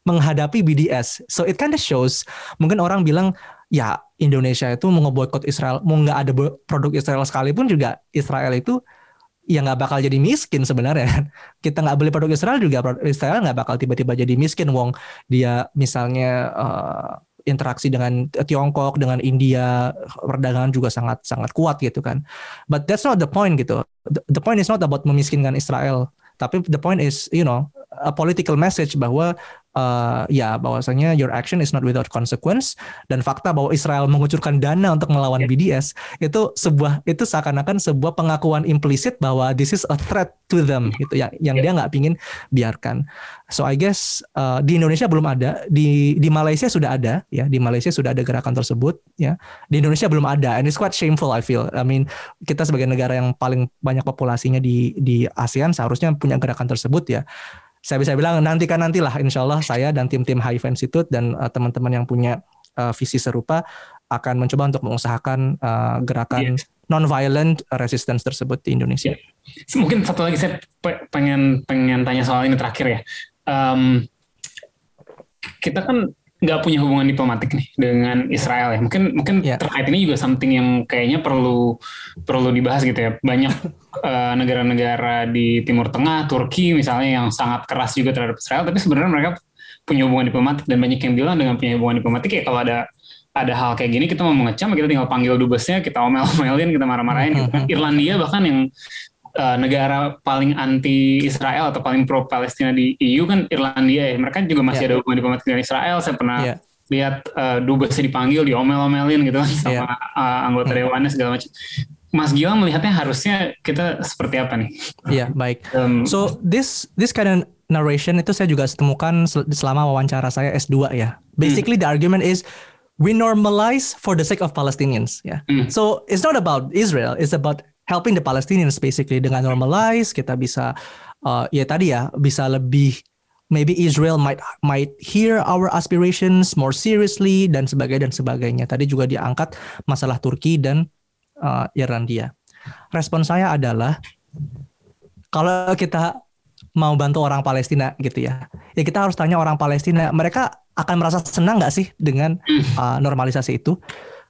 menghadapi BDS so it kind of shows mungkin orang bilang ya Indonesia itu mau ngeboikot Israel mau nggak ada produk Israel sekalipun juga Israel itu ya nggak bakal jadi miskin sebenarnya. Kita nggak beli produk Israel juga Israel nggak bakal tiba-tiba jadi miskin. Wong dia misalnya uh, interaksi dengan Tiongkok, dengan India, perdagangan juga sangat sangat kuat gitu kan. But that's not the point gitu. The, the point is not about memiskinkan Israel, tapi the point is you know a political message bahwa uh, ya bahwasanya your action is not without consequence dan fakta bahwa Israel mengucurkan dana untuk melawan yeah. BDS itu sebuah itu seakan-akan sebuah pengakuan implisit bahwa this is a threat to them gitu yang yang yeah. dia nggak pingin biarkan. So I guess uh, di Indonesia belum ada, di di Malaysia sudah ada ya, di Malaysia sudah ada gerakan tersebut ya. Di Indonesia belum ada and it's quite shameful I feel. I mean kita sebagai negara yang paling banyak populasinya di di ASEAN seharusnya punya gerakan tersebut ya saya bisa bilang nantikan nantilah insya Allah saya dan tim-tim Hive Institute dan uh, teman-teman yang punya uh, visi serupa akan mencoba untuk mengusahakan uh, gerakan yeah. non-violent resistance tersebut di Indonesia. Yeah. Mungkin satu lagi saya pengen pengen tanya soal ini terakhir ya. Um, kita kan nggak punya hubungan diplomatik nih dengan Israel ya. Mungkin mungkin yeah. terkait ini juga something yang kayaknya perlu perlu dibahas gitu ya. Banyak uh, negara-negara di Timur Tengah, Turki misalnya yang sangat keras juga terhadap Israel, tapi sebenarnya mereka punya hubungan diplomatik dan banyak yang bilang dengan punya hubungan diplomatik ya kalau ada ada hal kayak gini kita mau mengecam kita tinggal panggil dubesnya kita omel-omelin kita marah-marahin gitu kan. Irlandia bahkan yang uh, negara paling anti Israel atau paling pro Palestina di EU kan Irlandia ya. Mereka juga masih yeah. ada hubungan diplomatik dengan Israel. Saya pernah yeah. lihat uh, dubesnya dipanggil, diomel-omelin gitu kan sama yeah. uh, anggota dewannya segala macam. Mas Gilang melihatnya harusnya kita seperti apa nih? Iya, yeah, baik. Um, so this this kind of narration itu saya juga temukan selama wawancara saya S2 ya. Basically hmm. the argument is we normalize for the sake of Palestinians ya. Hmm. So it's not about Israel, it's about helping the Palestinians basically dengan normalize kita bisa uh, ya tadi ya bisa lebih maybe Israel might might hear our aspirations more seriously dan sebagainya dan sebagainya. Tadi juga diangkat masalah Turki dan uh, Irlandia. Respon saya adalah kalau kita mau bantu orang Palestina gitu ya, ya kita harus tanya orang Palestina, mereka akan merasa senang nggak sih dengan uh, normalisasi itu?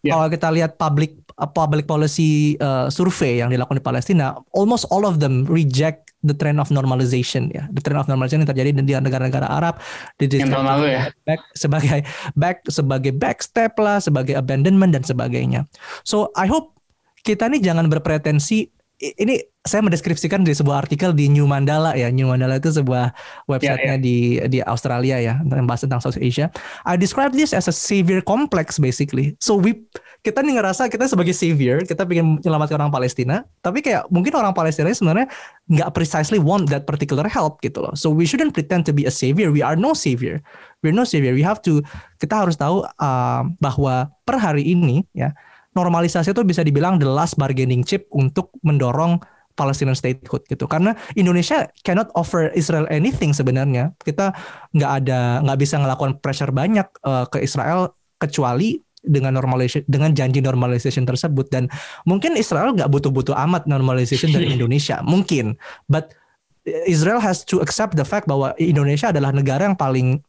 Yeah. Kalau kita lihat public public policy uh, survey yang dilakukan di Palestina, almost all of them reject the trend of normalization ya, the trend of normalization yang terjadi di negara-negara Arab di yang tahun lalu ya, back, sebagai back sebagai backstep lah, sebagai abandonment dan sebagainya. So I hope kita ini jangan berpretensi ini saya mendeskripsikan di sebuah artikel di New Mandala ya. New Mandala itu sebuah websitenya yeah, yeah. di di Australia ya, yang bahas tentang South Asia. I describe this as a savior complex basically. So we kita nih ngerasa kita sebagai savior, kita ingin menyelamatkan orang Palestina, tapi kayak mungkin orang Palestina sebenarnya nggak precisely want that particular help gitu loh. So we shouldn't pretend to be a savior. We are no savior. We're no savior. We have to kita harus tahu uh, bahwa per hari ini ya normalisasi itu bisa dibilang the last bargaining chip untuk mendorong Palestinian statehood gitu karena Indonesia cannot offer Israel anything sebenarnya kita nggak ada nggak bisa ngelakukan pressure banyak uh, ke Israel kecuali dengan normalisasi dengan janji normalization tersebut. Dan mungkin Israel nggak butuh-butuh amat normalization dari Indonesia. Mungkin. But Israel has to accept the fact bahwa Indonesia adalah negara yang paling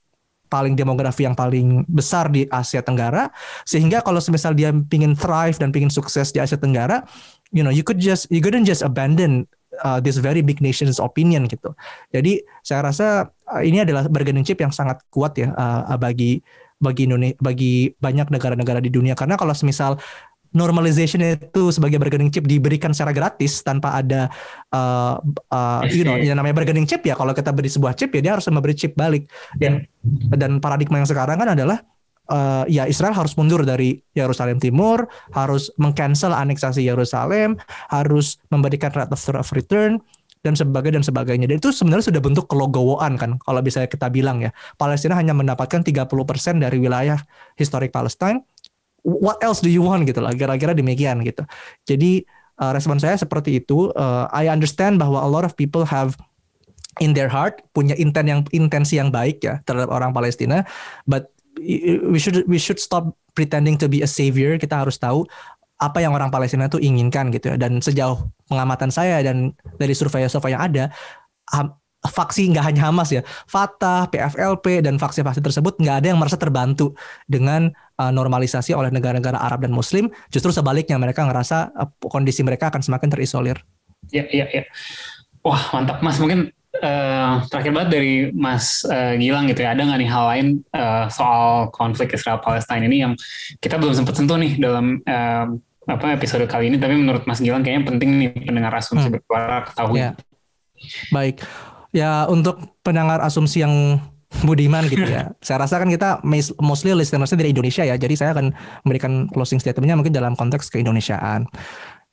paling demografi yang paling besar di Asia Tenggara. Sehingga kalau semisal dia pingin thrive dan pingin sukses di Asia Tenggara you know you could just you couldn't just abandon uh, this very big nation's opinion gitu. Jadi saya rasa uh, ini adalah bargaining chip yang sangat kuat ya uh, bagi bagi Indonesia bagi banyak negara-negara di dunia. Karena kalau semisal normalization itu sebagai bargaining chip diberikan secara gratis tanpa ada uh, uh, you know yang namanya bargaining chip ya kalau kita beri sebuah chip ya dia harus memberi chip balik. Dan yeah. dan paradigma yang sekarang kan adalah uh, ya Israel harus mundur dari Yerusalem Timur harus mengcancel aneksasi Yerusalem harus memberikan right of return dan sebagainya dan sebagainya. Dan itu sebenarnya sudah bentuk kelogowoan kan kalau bisa kita bilang ya. Palestina hanya mendapatkan 30% dari wilayah historik Palestine. What else do you want gitu lah kira-kira demikian gitu. Jadi uh, respon saya seperti itu. Uh, I understand bahwa a lot of people have in their heart punya intent yang intensi yang baik ya terhadap orang Palestina. But we should we should stop pretending to be a savior. Kita harus tahu apa yang orang Palestina itu inginkan gitu ya dan sejauh pengamatan saya dan dari survei-survei yang ada faksi nggak hanya Hamas ya, Fatah, PFLP dan faksi-faksi tersebut nggak ada yang merasa terbantu dengan uh, normalisasi oleh negara-negara Arab dan Muslim. Justru sebaliknya mereka ngerasa uh, kondisi mereka akan semakin terisolir. Iya iya iya. Wah mantap Mas mungkin uh, terakhir banget dari Mas uh, Gilang gitu ya. Ada nggak nih hal lain uh, soal konflik Israel Palestina ini yang kita belum sempat sentuh nih dalam uh, apa episode kali ini. Tapi menurut Mas Gilang kayaknya penting nih pendengar asumsi hmm. bersuara ketahui. Ya. Baik ya untuk pendengar asumsi yang budiman gitu ya. saya rasa kan kita mostly listenersnya dari Indonesia ya. Jadi saya akan memberikan closing statementnya mungkin dalam konteks keindonesiaan.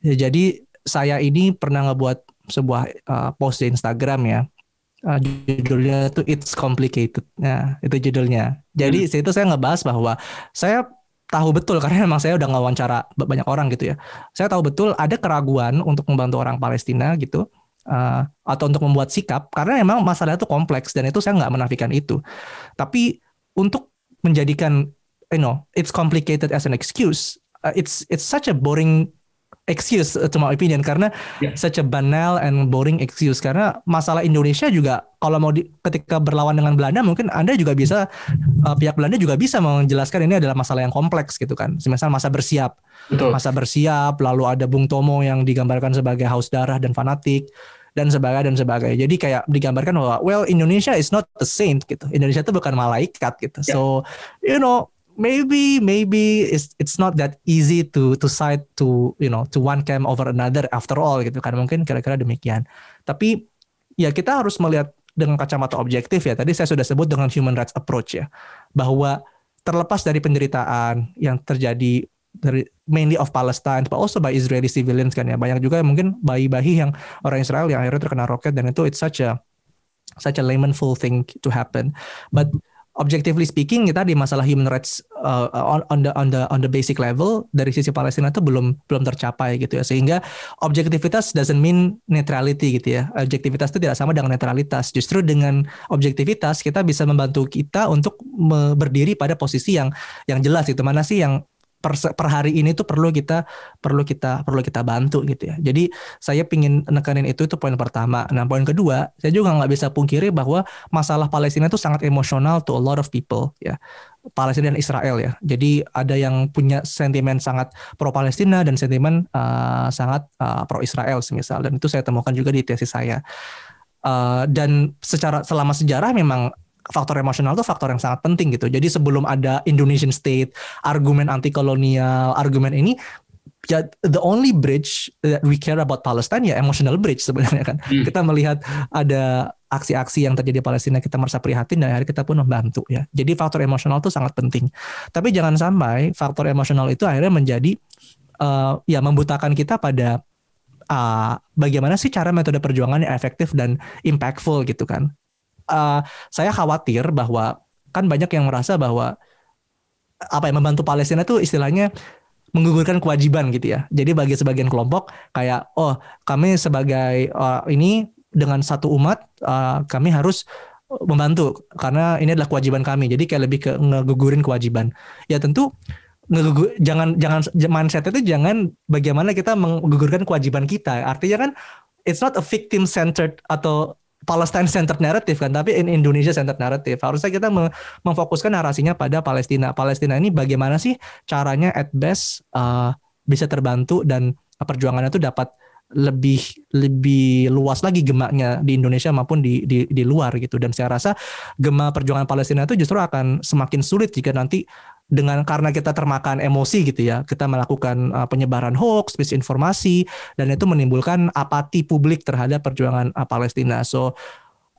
Ya, jadi saya ini pernah ngebuat sebuah uh, post di Instagram ya. Uh, judulnya itu It's Complicated. Nah, itu judulnya. Jadi hmm. situ saya ngebahas bahwa saya tahu betul karena memang saya udah ngawancara banyak orang gitu ya. Saya tahu betul ada keraguan untuk membantu orang Palestina gitu uh, atau untuk membuat sikap karena memang masalah itu kompleks dan itu saya nggak menafikan itu. Tapi untuk menjadikan you know it's complicated as an excuse uh, it's it's such a boring excuse uh, to my opinion karena yeah. such a banal and boring excuse karena masalah Indonesia juga kalau mau di, ketika berlawan dengan Belanda mungkin Anda juga bisa uh, pihak Belanda juga bisa menjelaskan ini adalah masalah yang kompleks gitu kan. Misal masa bersiap. Betul. Masa bersiap lalu ada Bung Tomo yang digambarkan sebagai haus darah dan fanatik dan sebagainya dan sebagainya. Jadi kayak digambarkan bahwa well Indonesia is not the saint gitu. Indonesia itu bukan malaikat gitu. Yeah. So you know maybe maybe it's it's not that easy to to side to you know to one camp over another after all gitu kan mungkin kira-kira demikian tapi ya kita harus melihat dengan kacamata objektif ya tadi saya sudah sebut dengan human rights approach ya bahwa terlepas dari penderitaan yang terjadi dari mainly of Palestine, but also by Israeli civilians kan ya. Banyak juga mungkin bayi-bayi yang orang Israel yang akhirnya terkena roket dan itu it's such a such a lamenful thing to happen. But objectively speaking kita di masalah human rights uh, on, on the on the on the basic level dari sisi Palestina itu belum belum tercapai gitu ya. Sehingga objektivitas doesn't mean neutrality gitu ya. Objektivitas itu tidak sama dengan netralitas justru dengan objektivitas kita bisa membantu kita untuk berdiri pada posisi yang yang jelas itu mana sih yang per, per hari ini tuh perlu kita perlu kita perlu kita bantu gitu ya. Jadi saya pingin nekanin itu itu poin pertama. Nah poin kedua saya juga nggak bisa pungkiri bahwa masalah Palestina itu sangat emosional to a lot of people ya. Palestina dan Israel ya. Jadi ada yang punya sentimen sangat pro Palestina dan sentimen uh, sangat uh, pro Israel semisal dan itu saya temukan juga di tesis saya. Uh, dan secara selama sejarah memang faktor emosional itu faktor yang sangat penting gitu. Jadi sebelum ada Indonesian state, argumen anti kolonial, argumen ini ya the only bridge that we care about Palestine ya emotional bridge sebenarnya kan. Hmm. Kita melihat ada aksi-aksi yang terjadi di Palestina kita merasa prihatin dan akhirnya kita pun membantu ya. Jadi faktor emosional itu sangat penting. Tapi jangan sampai faktor emosional itu akhirnya menjadi uh, ya membutakan kita pada uh, bagaimana sih cara metode perjuangan yang efektif dan impactful gitu kan uh, saya khawatir bahwa kan banyak yang merasa bahwa apa yang membantu Palestina itu istilahnya menggugurkan kewajiban gitu ya. Jadi bagi sebagian kelompok kayak oh kami sebagai uh, ini dengan satu umat uh, kami harus membantu karena ini adalah kewajiban kami. Jadi kayak lebih ke ngegugurin kewajiban. Ya tentu ngegugur, jangan jangan mindset itu jangan bagaimana kita menggugurkan kewajiban kita. Artinya kan it's not a victim centered atau Palestine centered narrative kan, tapi in Indonesia centered narrative. Harusnya kita memfokuskan narasinya pada Palestina. Palestina ini bagaimana sih caranya at best uh, bisa terbantu dan perjuangannya itu dapat lebih lebih luas lagi gemaknya di Indonesia maupun di, di di luar gitu dan saya rasa gema perjuangan Palestina itu justru akan semakin sulit jika nanti dengan karena kita termakan emosi gitu ya kita melakukan uh, penyebaran hoax misinformasi dan itu menimbulkan apati publik terhadap perjuangan uh, Palestina. So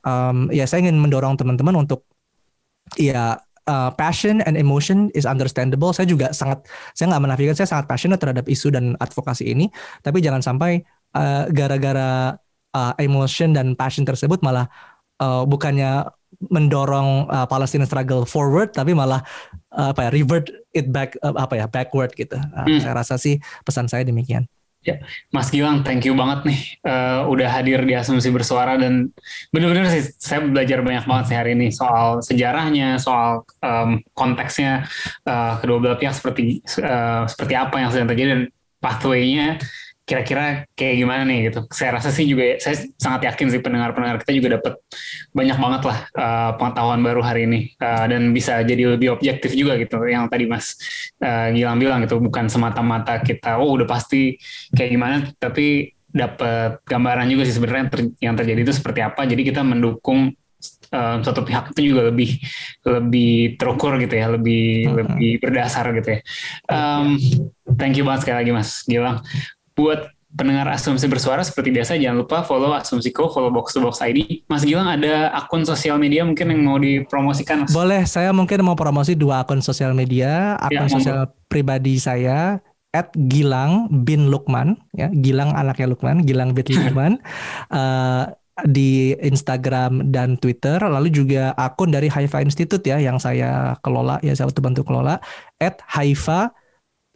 um, ya saya ingin mendorong teman-teman untuk ya uh, passion and emotion is understandable. Saya juga sangat saya nggak menafikan saya sangat passionate terhadap isu dan advokasi ini. Tapi jangan sampai uh, gara-gara uh, emotion dan passion tersebut malah uh, bukannya mendorong uh, Palestine struggle forward tapi malah uh, apa ya revert it back uh, apa ya backward gitu. Uh, hmm. Saya rasa sih pesan saya demikian. Ya, Mas Gilang, thank you banget nih uh, udah hadir di Asumsi Bersuara dan benar-benar sih saya belajar banyak banget sih hari ini soal sejarahnya, soal um, konteksnya uh, kedua belah pihak seperti uh, seperti apa yang sedang terjadi dan pathway-nya kira-kira kayak gimana nih gitu. Saya rasa sih juga saya sangat yakin sih pendengar-pendengar kita juga dapat banyak banget lah uh, pengetahuan baru hari ini uh, dan bisa jadi lebih objektif juga gitu. Yang tadi Mas uh, Gilang bilang gitu bukan semata-mata kita oh udah pasti kayak gimana tapi dapat gambaran juga sih sebenarnya ter yang terjadi itu seperti apa. Jadi kita mendukung uh, satu pihak itu juga lebih lebih terukur gitu ya, lebih hmm. lebih berdasar gitu ya. Um, thank you banget sekali lagi Mas Gilang buat pendengar Asumsi Bersuara seperti biasa jangan lupa follow Asumsiko, follow Box to Box ID. Mas Gilang ada akun sosial media mungkin yang mau dipromosikan? Mas? Boleh, saya mungkin mau promosi dua akun sosial media. Akun ya, sosial pribadi saya at Gilang bin Lukman, ya Gilang anaknya Lukman, Gilang bin Lukman. uh, di Instagram dan Twitter, lalu juga akun dari Haifa Institute ya yang saya kelola, ya saya bantu kelola, at Haifa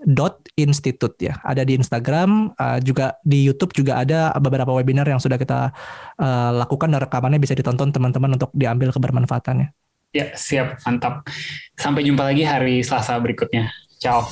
dot institute ya ada di Instagram uh, juga di YouTube juga ada beberapa webinar yang sudah kita uh, lakukan dan rekamannya bisa ditonton teman-teman untuk diambil kebermanfaatannya. Ya, siap. Mantap. Sampai jumpa lagi hari Selasa berikutnya. Ciao.